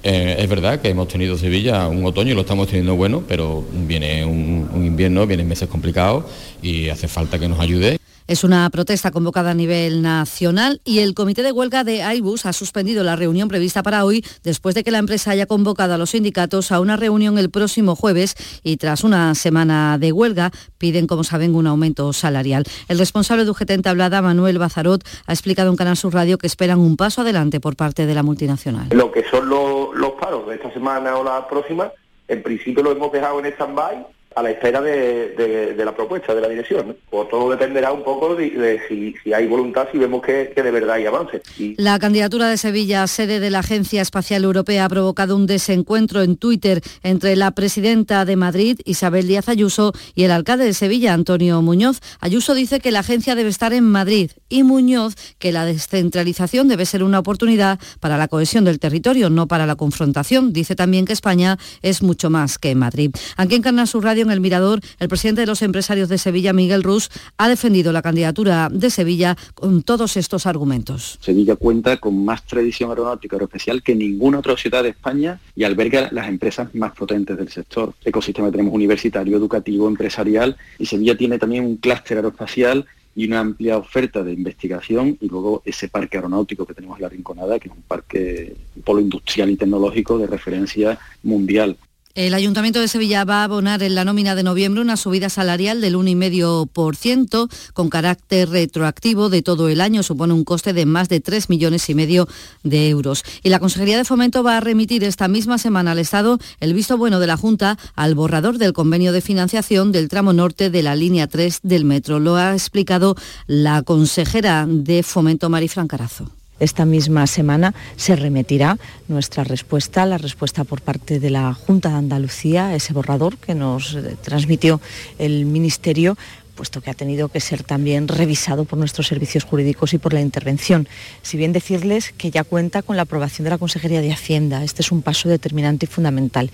Eh, es verdad que hemos tenido Sevilla un otoño y lo estamos teniendo bueno, pero viene un, un invierno, vienen meses complicados y hace falta que nos ayude. Es una protesta convocada a nivel nacional y el comité de huelga de Airbus ha suspendido la reunión prevista para hoy después de que la empresa haya convocado a los sindicatos a una reunión el próximo jueves y tras una semana de huelga piden, como saben, un aumento salarial. El responsable de UGT en Tablada, Manuel Bazarot, ha explicado en Canal Sur Radio que esperan un paso adelante por parte de la multinacional. Lo que son los, los paros de esta semana o la próxima, en principio lo hemos dejado en stand-by a la espera de, la propuesta de la dirección. Pues todo dependerá un poco de, si, hay voluntad, si vemos que, de verdad hay avance. La candidatura de Sevilla, sede de la Agencia Espacial Europea, ha provocado un desencuentro en Twitter entre la presidenta de Madrid, Isabel Díaz Ayuso, y el alcalde de Sevilla, Antonio Muñoz. Ayuso dice que la agencia debe estar en Madrid y Muñoz que la descentralización debe ser una oportunidad para la cohesión del territorio, no para la confrontación. Dice también que España es mucho más que Madrid. Aquí en Canal Sur Radio en El Mirador, el presidente de los empresarios de Sevilla, Miguel Rus, ha defendido la candidatura de Sevilla con todos estos argumentos. Sevilla cuenta con más tradición aeronáutica aeroespacial que ninguna otra ciudad de España y alberga las empresas más potentes del sector. Ecosistema tenemos universitario, educativo, empresarial y Sevilla tiene también un clúster aeroespacial y una amplia oferta de investigación y luego ese parque aeronáutico que tenemos en la Rinconada, que es un parque, un polo industrial y tecnológico de referencia mundial. El Ayuntamiento de Sevilla va a abonar en la nómina de noviembre una subida salarial del 1,5% con carácter retroactivo de todo el año. Supone un coste de más de 3 millones y medio de euros. Y la Consejería de Fomento va a remitir esta misma semana al Estado el visto bueno de la Junta al borrador del convenio de financiación del tramo norte de la línea 3 del metro. Lo ha explicado la consejera de Fomento, Marifran Carazo esta misma semana se remitirá nuestra respuesta, la respuesta por parte de la Junta de Andalucía, ese borrador que nos eh, transmitió el Ministerio puesto que ha tenido que ser también revisado por nuestros servicios jurídicos y por la intervención. Si bien decirles que ya cuenta con la aprobación de la Consejería de Hacienda, este es un paso determinante y fundamental.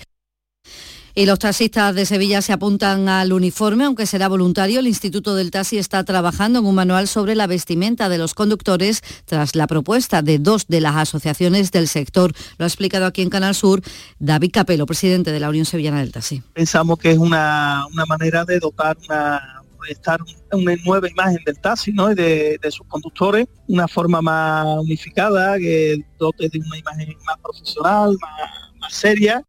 Y los taxistas de Sevilla se apuntan al uniforme, aunque será voluntario. El Instituto del Taxi está trabajando en un manual sobre la vestimenta de los conductores tras la propuesta de dos de las asociaciones del sector. Lo ha explicado aquí en Canal Sur David Capelo, presidente de la Unión Sevillana del Taxi. Pensamos que es una, manera de dotar una, estar una nueva imagen del taxi ¿no? y de, sus conductores, una forma más unificada, que dote de una imagen más profesional, más seria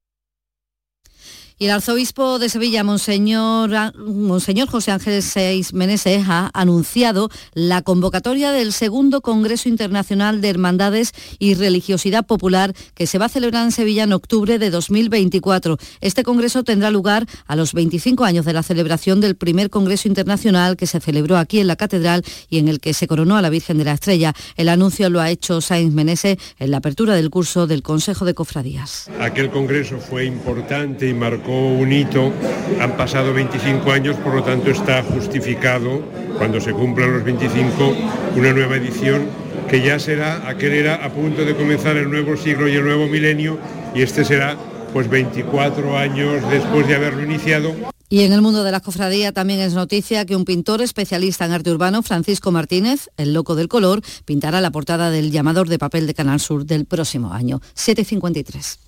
y el arzobispo de Sevilla, Monseñor, Monseñor José Ángel Seis Meneses, ha anunciado la convocatoria del segundo Congreso Internacional de Hermandades y Religiosidad Popular que se va a celebrar en Sevilla en octubre de 2024. Este congreso tendrá lugar a los 25 años de la celebración del primer Congreso Internacional que se celebró aquí en la Catedral y en el que se coronó a la Virgen de la Estrella. El anuncio lo ha hecho Sainz Meneses en la apertura del curso del Consejo de Cofradías. Aquel congreso fue importante y marcó un hito. Han pasado 25 años, por lo tanto está justificado, cuando se cumplan los 25, una nueva edición que ya será, aquel era a punto de comenzar el nuevo siglo y el nuevo milenio, y este será pues 24 años después de haberlo iniciado. Y en el mundo de la cofradía también es noticia que un pintor especialista en arte urbano, Francisco Martínez, el loco del color, pintará la portada del llamador de papel de Canal Sur del próximo año, 753.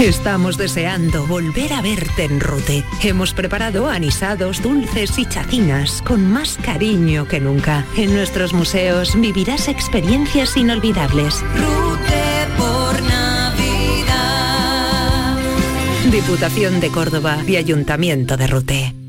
Estamos deseando volver a verte en Rute. Hemos preparado anisados, dulces y chacinas con más cariño que nunca. En nuestros museos vivirás experiencias inolvidables. Rute Diputación de Córdoba y Ayuntamiento de Rute.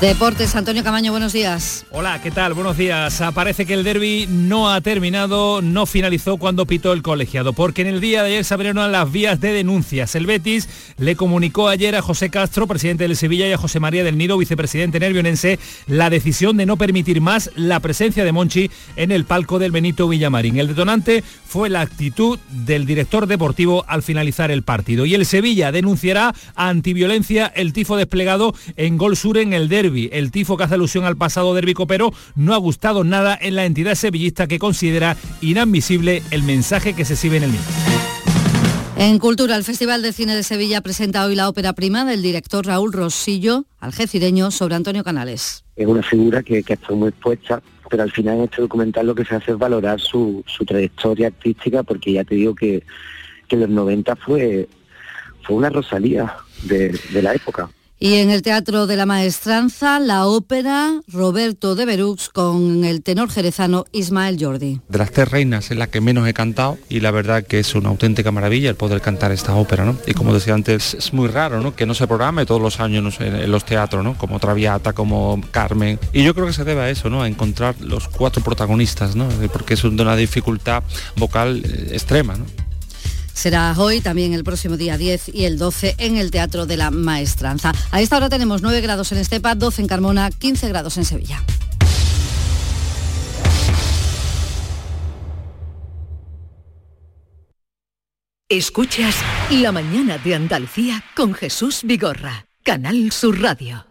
Deportes, Antonio Camaño, buenos días. Hola, ¿qué tal? Buenos días. Parece que el derby no ha terminado, no finalizó cuando pitó el colegiado, porque en el día de ayer se abrieron las vías de denuncias. El Betis le comunicó ayer a José Castro, presidente del Sevilla, y a José María del Nido, vicepresidente nervionense, la decisión de no permitir más la presencia de Monchi en el palco del Benito Villamarín. El detonante fue la actitud del director deportivo al finalizar el partido. Y el Sevilla denunciará antiviolencia el tifo desplegado en Gol Sur en el derby el tifo que hace alusión al pasado derbi copero no ha gustado nada en la entidad sevillista que considera inadmisible el mensaje que se exhibe en el mismo. En Cultura, el Festival de Cine de Sevilla presenta hoy la ópera prima del director Raúl Rosillo, algecireño, sobre Antonio Canales. Es una figura que, que ha estado muy expuesta, pero al final en este documental lo que se hace es valorar su, trayectoria artística, porque ya te digo que, que los 90 fue, fue una rosalía de la época. Y en el Teatro de la Maestranza, la ópera Roberto de Berux con el tenor jerezano Ismael Jordi. De las tres reinas es la que menos he cantado y la verdad que es una auténtica maravilla el poder cantar esta ópera, ¿no? Y como decía antes, es muy raro, ¿no? Que no se programe todos los años en los teatros, ¿no? Como Traviata, como Carmen. Y yo creo que se debe a eso, ¿no? A encontrar los cuatro protagonistas, ¿no? Porque es una dificultad vocal eh, extrema, ¿no? Será hoy, también el próximo día 10 y el 12 en el Teatro de la Maestranza. A esta hora tenemos 9 grados en Estepa, 12 en Carmona, 15 grados en Sevilla. Escuchas La mañana de Andalucía con Jesús Vigorra, Canal Sur Radio.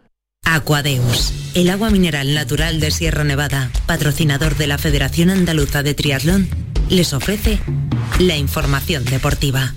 Aquadeus, el agua mineral natural de Sierra Nevada, patrocinador de la Federación Andaluza de Triatlón, les ofrece la información deportiva.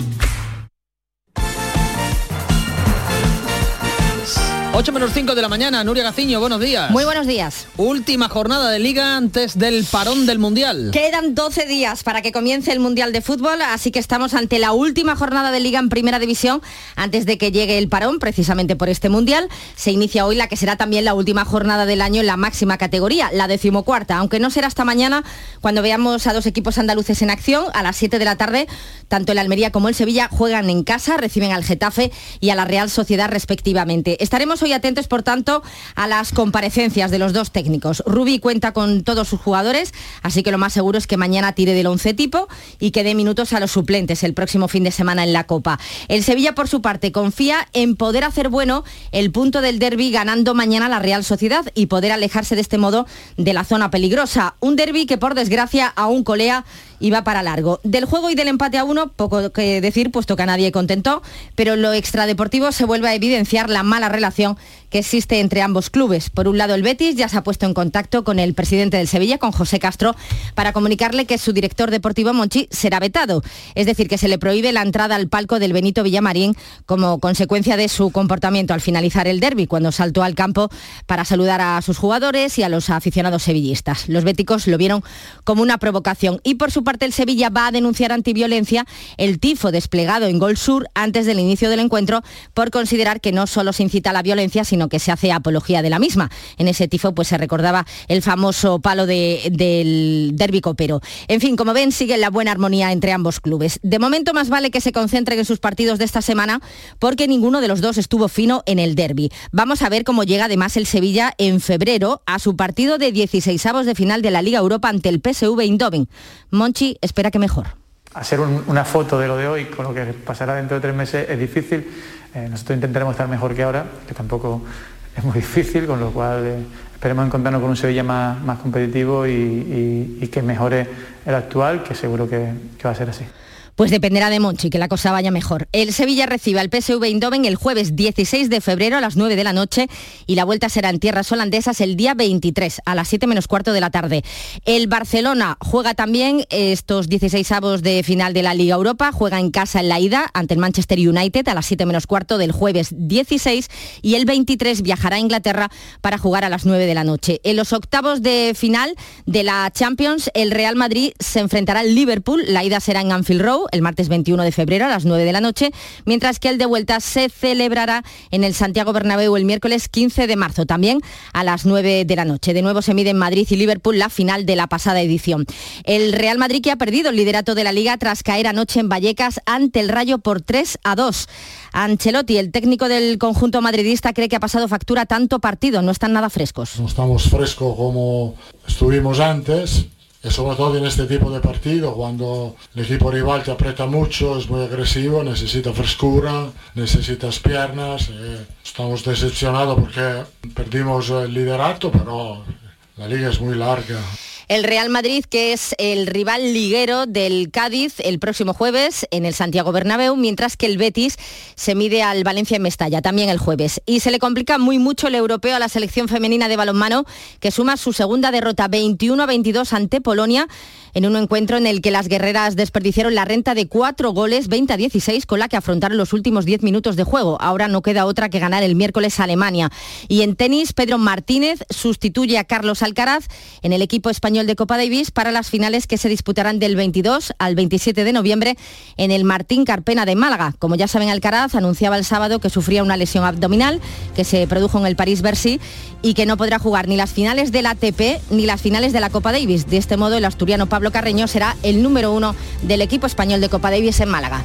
8 menos 5 de la mañana, Nuria Gaciño, buenos días. Muy buenos días. Última jornada de liga antes del parón del Mundial. Quedan 12 días para que comience el Mundial de Fútbol, así que estamos ante la última jornada de liga en Primera División antes de que llegue el parón, precisamente por este Mundial. Se inicia hoy la que será también la última jornada del año en la máxima categoría, la decimocuarta, aunque no será hasta mañana cuando veamos a dos equipos andaluces en acción. A las 7 de la tarde, tanto el Almería como el Sevilla juegan en casa, reciben al Getafe y a la Real Sociedad respectivamente. Estaremos y atentos, por tanto, a las comparecencias de los dos técnicos. Rubí cuenta con todos sus jugadores, así que lo más seguro es que mañana tire del once tipo y que dé minutos a los suplentes el próximo fin de semana en la Copa. El Sevilla, por su parte, confía en poder hacer bueno el punto del derby ganando mañana la Real Sociedad y poder alejarse de este modo de la zona peligrosa. Un derby que, por desgracia, aún colea y va para largo. Del juego y del empate a uno, poco que decir, puesto que a nadie contentó, pero lo extradeportivo se vuelve a evidenciar la mala relación que existe entre ambos clubes. Por un lado, el Betis ya se ha puesto en contacto con el presidente del Sevilla, con José Castro, para comunicarle que su director deportivo Monchi será vetado. Es decir, que se le prohíbe la entrada al palco del Benito Villamarín como consecuencia de su comportamiento al finalizar el derby, cuando saltó al campo para saludar a sus jugadores y a los aficionados sevillistas. Los béticos lo vieron como una provocación y por su parte el Sevilla va a denunciar antiviolencia el tifo desplegado en Gol Sur antes del inicio del encuentro por considerar que no solo se incita a la violencia, sino que se hace apología de la misma. En ese tifo pues se recordaba el famoso palo del derbi copero. En fin, como ven, sigue la buena armonía entre ambos clubes. De momento más vale que se concentren en sus partidos de esta semana porque ninguno de los dos estuvo fino en el derby. Vamos a ver cómo llega además el Sevilla en febrero a su partido de 16 avos de final de la Liga Europa ante el PSV Eindhoven. Espera que mejor. Hacer una foto de lo de hoy con lo que pasará dentro de tres meses es difícil. Eh, nosotros intentaremos estar mejor que ahora, que tampoco es muy difícil, con lo cual eh, esperemos encontrarnos con un Sevilla más, más competitivo y, que mejore el actual, que seguro que va a ser así. Pues dependerá de Monchi, que la cosa vaya mejor. El Sevilla recibe al PSV Eindhoven el jueves 16 de febrero a las 9 de la noche y la vuelta será en tierras holandesas el día 23 a las 7 menos cuarto de la tarde. El Barcelona juega también estos 16 avos de final de la Liga Europa, juega en casa en la ida ante el Manchester United a las 7 menos cuarto del jueves 16 y el 23 viajará a Inglaterra para jugar a las 9 de la noche. En los octavos de final de la Champions, el Real Madrid se enfrentará al Liverpool, la ida será en Anfield Road el martes 21 de febrero a las 9 de la noche, mientras que el de vuelta se celebrará en el Santiago Bernabéu el miércoles 15 de marzo, también a las 9 de la noche. De nuevo se mide en Madrid y Liverpool la final de la pasada edición. El Real Madrid que ha perdido el liderato de la liga tras caer anoche en Vallecas ante el Rayo por 3 a 2. Ancelotti, el técnico del conjunto madridista, cree que ha pasado factura tanto partido, no están nada frescos. No estamos frescos como estuvimos antes, sobre todo en este tipo de partido, cuando el equipo rival te aprieta mucho, es muy agresivo, necesita frescura, necesitas piernas. eh, estamos decepcionados porque perdimos el liderato, pero la liga es muy larga. El Real Madrid, que es el rival liguero del Cádiz el próximo jueves en el Santiago Bernabéu, mientras que el Betis se mide al Valencia en Mestalla, también el jueves. Y se le complica muy mucho el europeo a la selección femenina de balonmano, que suma su segunda derrota 21 a 22 ante Polonia en un encuentro en el que las guerreras desperdiciaron la renta de cuatro goles, 20 a 16, con la que afrontaron los últimos 10 minutos de juego. Ahora no queda otra que ganar el miércoles a Alemania. Y en tenis, Pedro Martínez sustituye a Carlos Alcaraz en el equipo de Copa Davis para las finales que se disputarán del 22 al 27 de noviembre en el Martín Carpena de Málaga. Como ya saben, Alcaraz anunciaba el sábado que sufría una lesión abdominal que se produjo en el París-Bercy y que no podrá jugar ni las finales del ATP ni las finales de la Copa Davis. De este modo, el asturiano Pablo Carreño será el número uno del equipo español de Copa Davis en Málaga.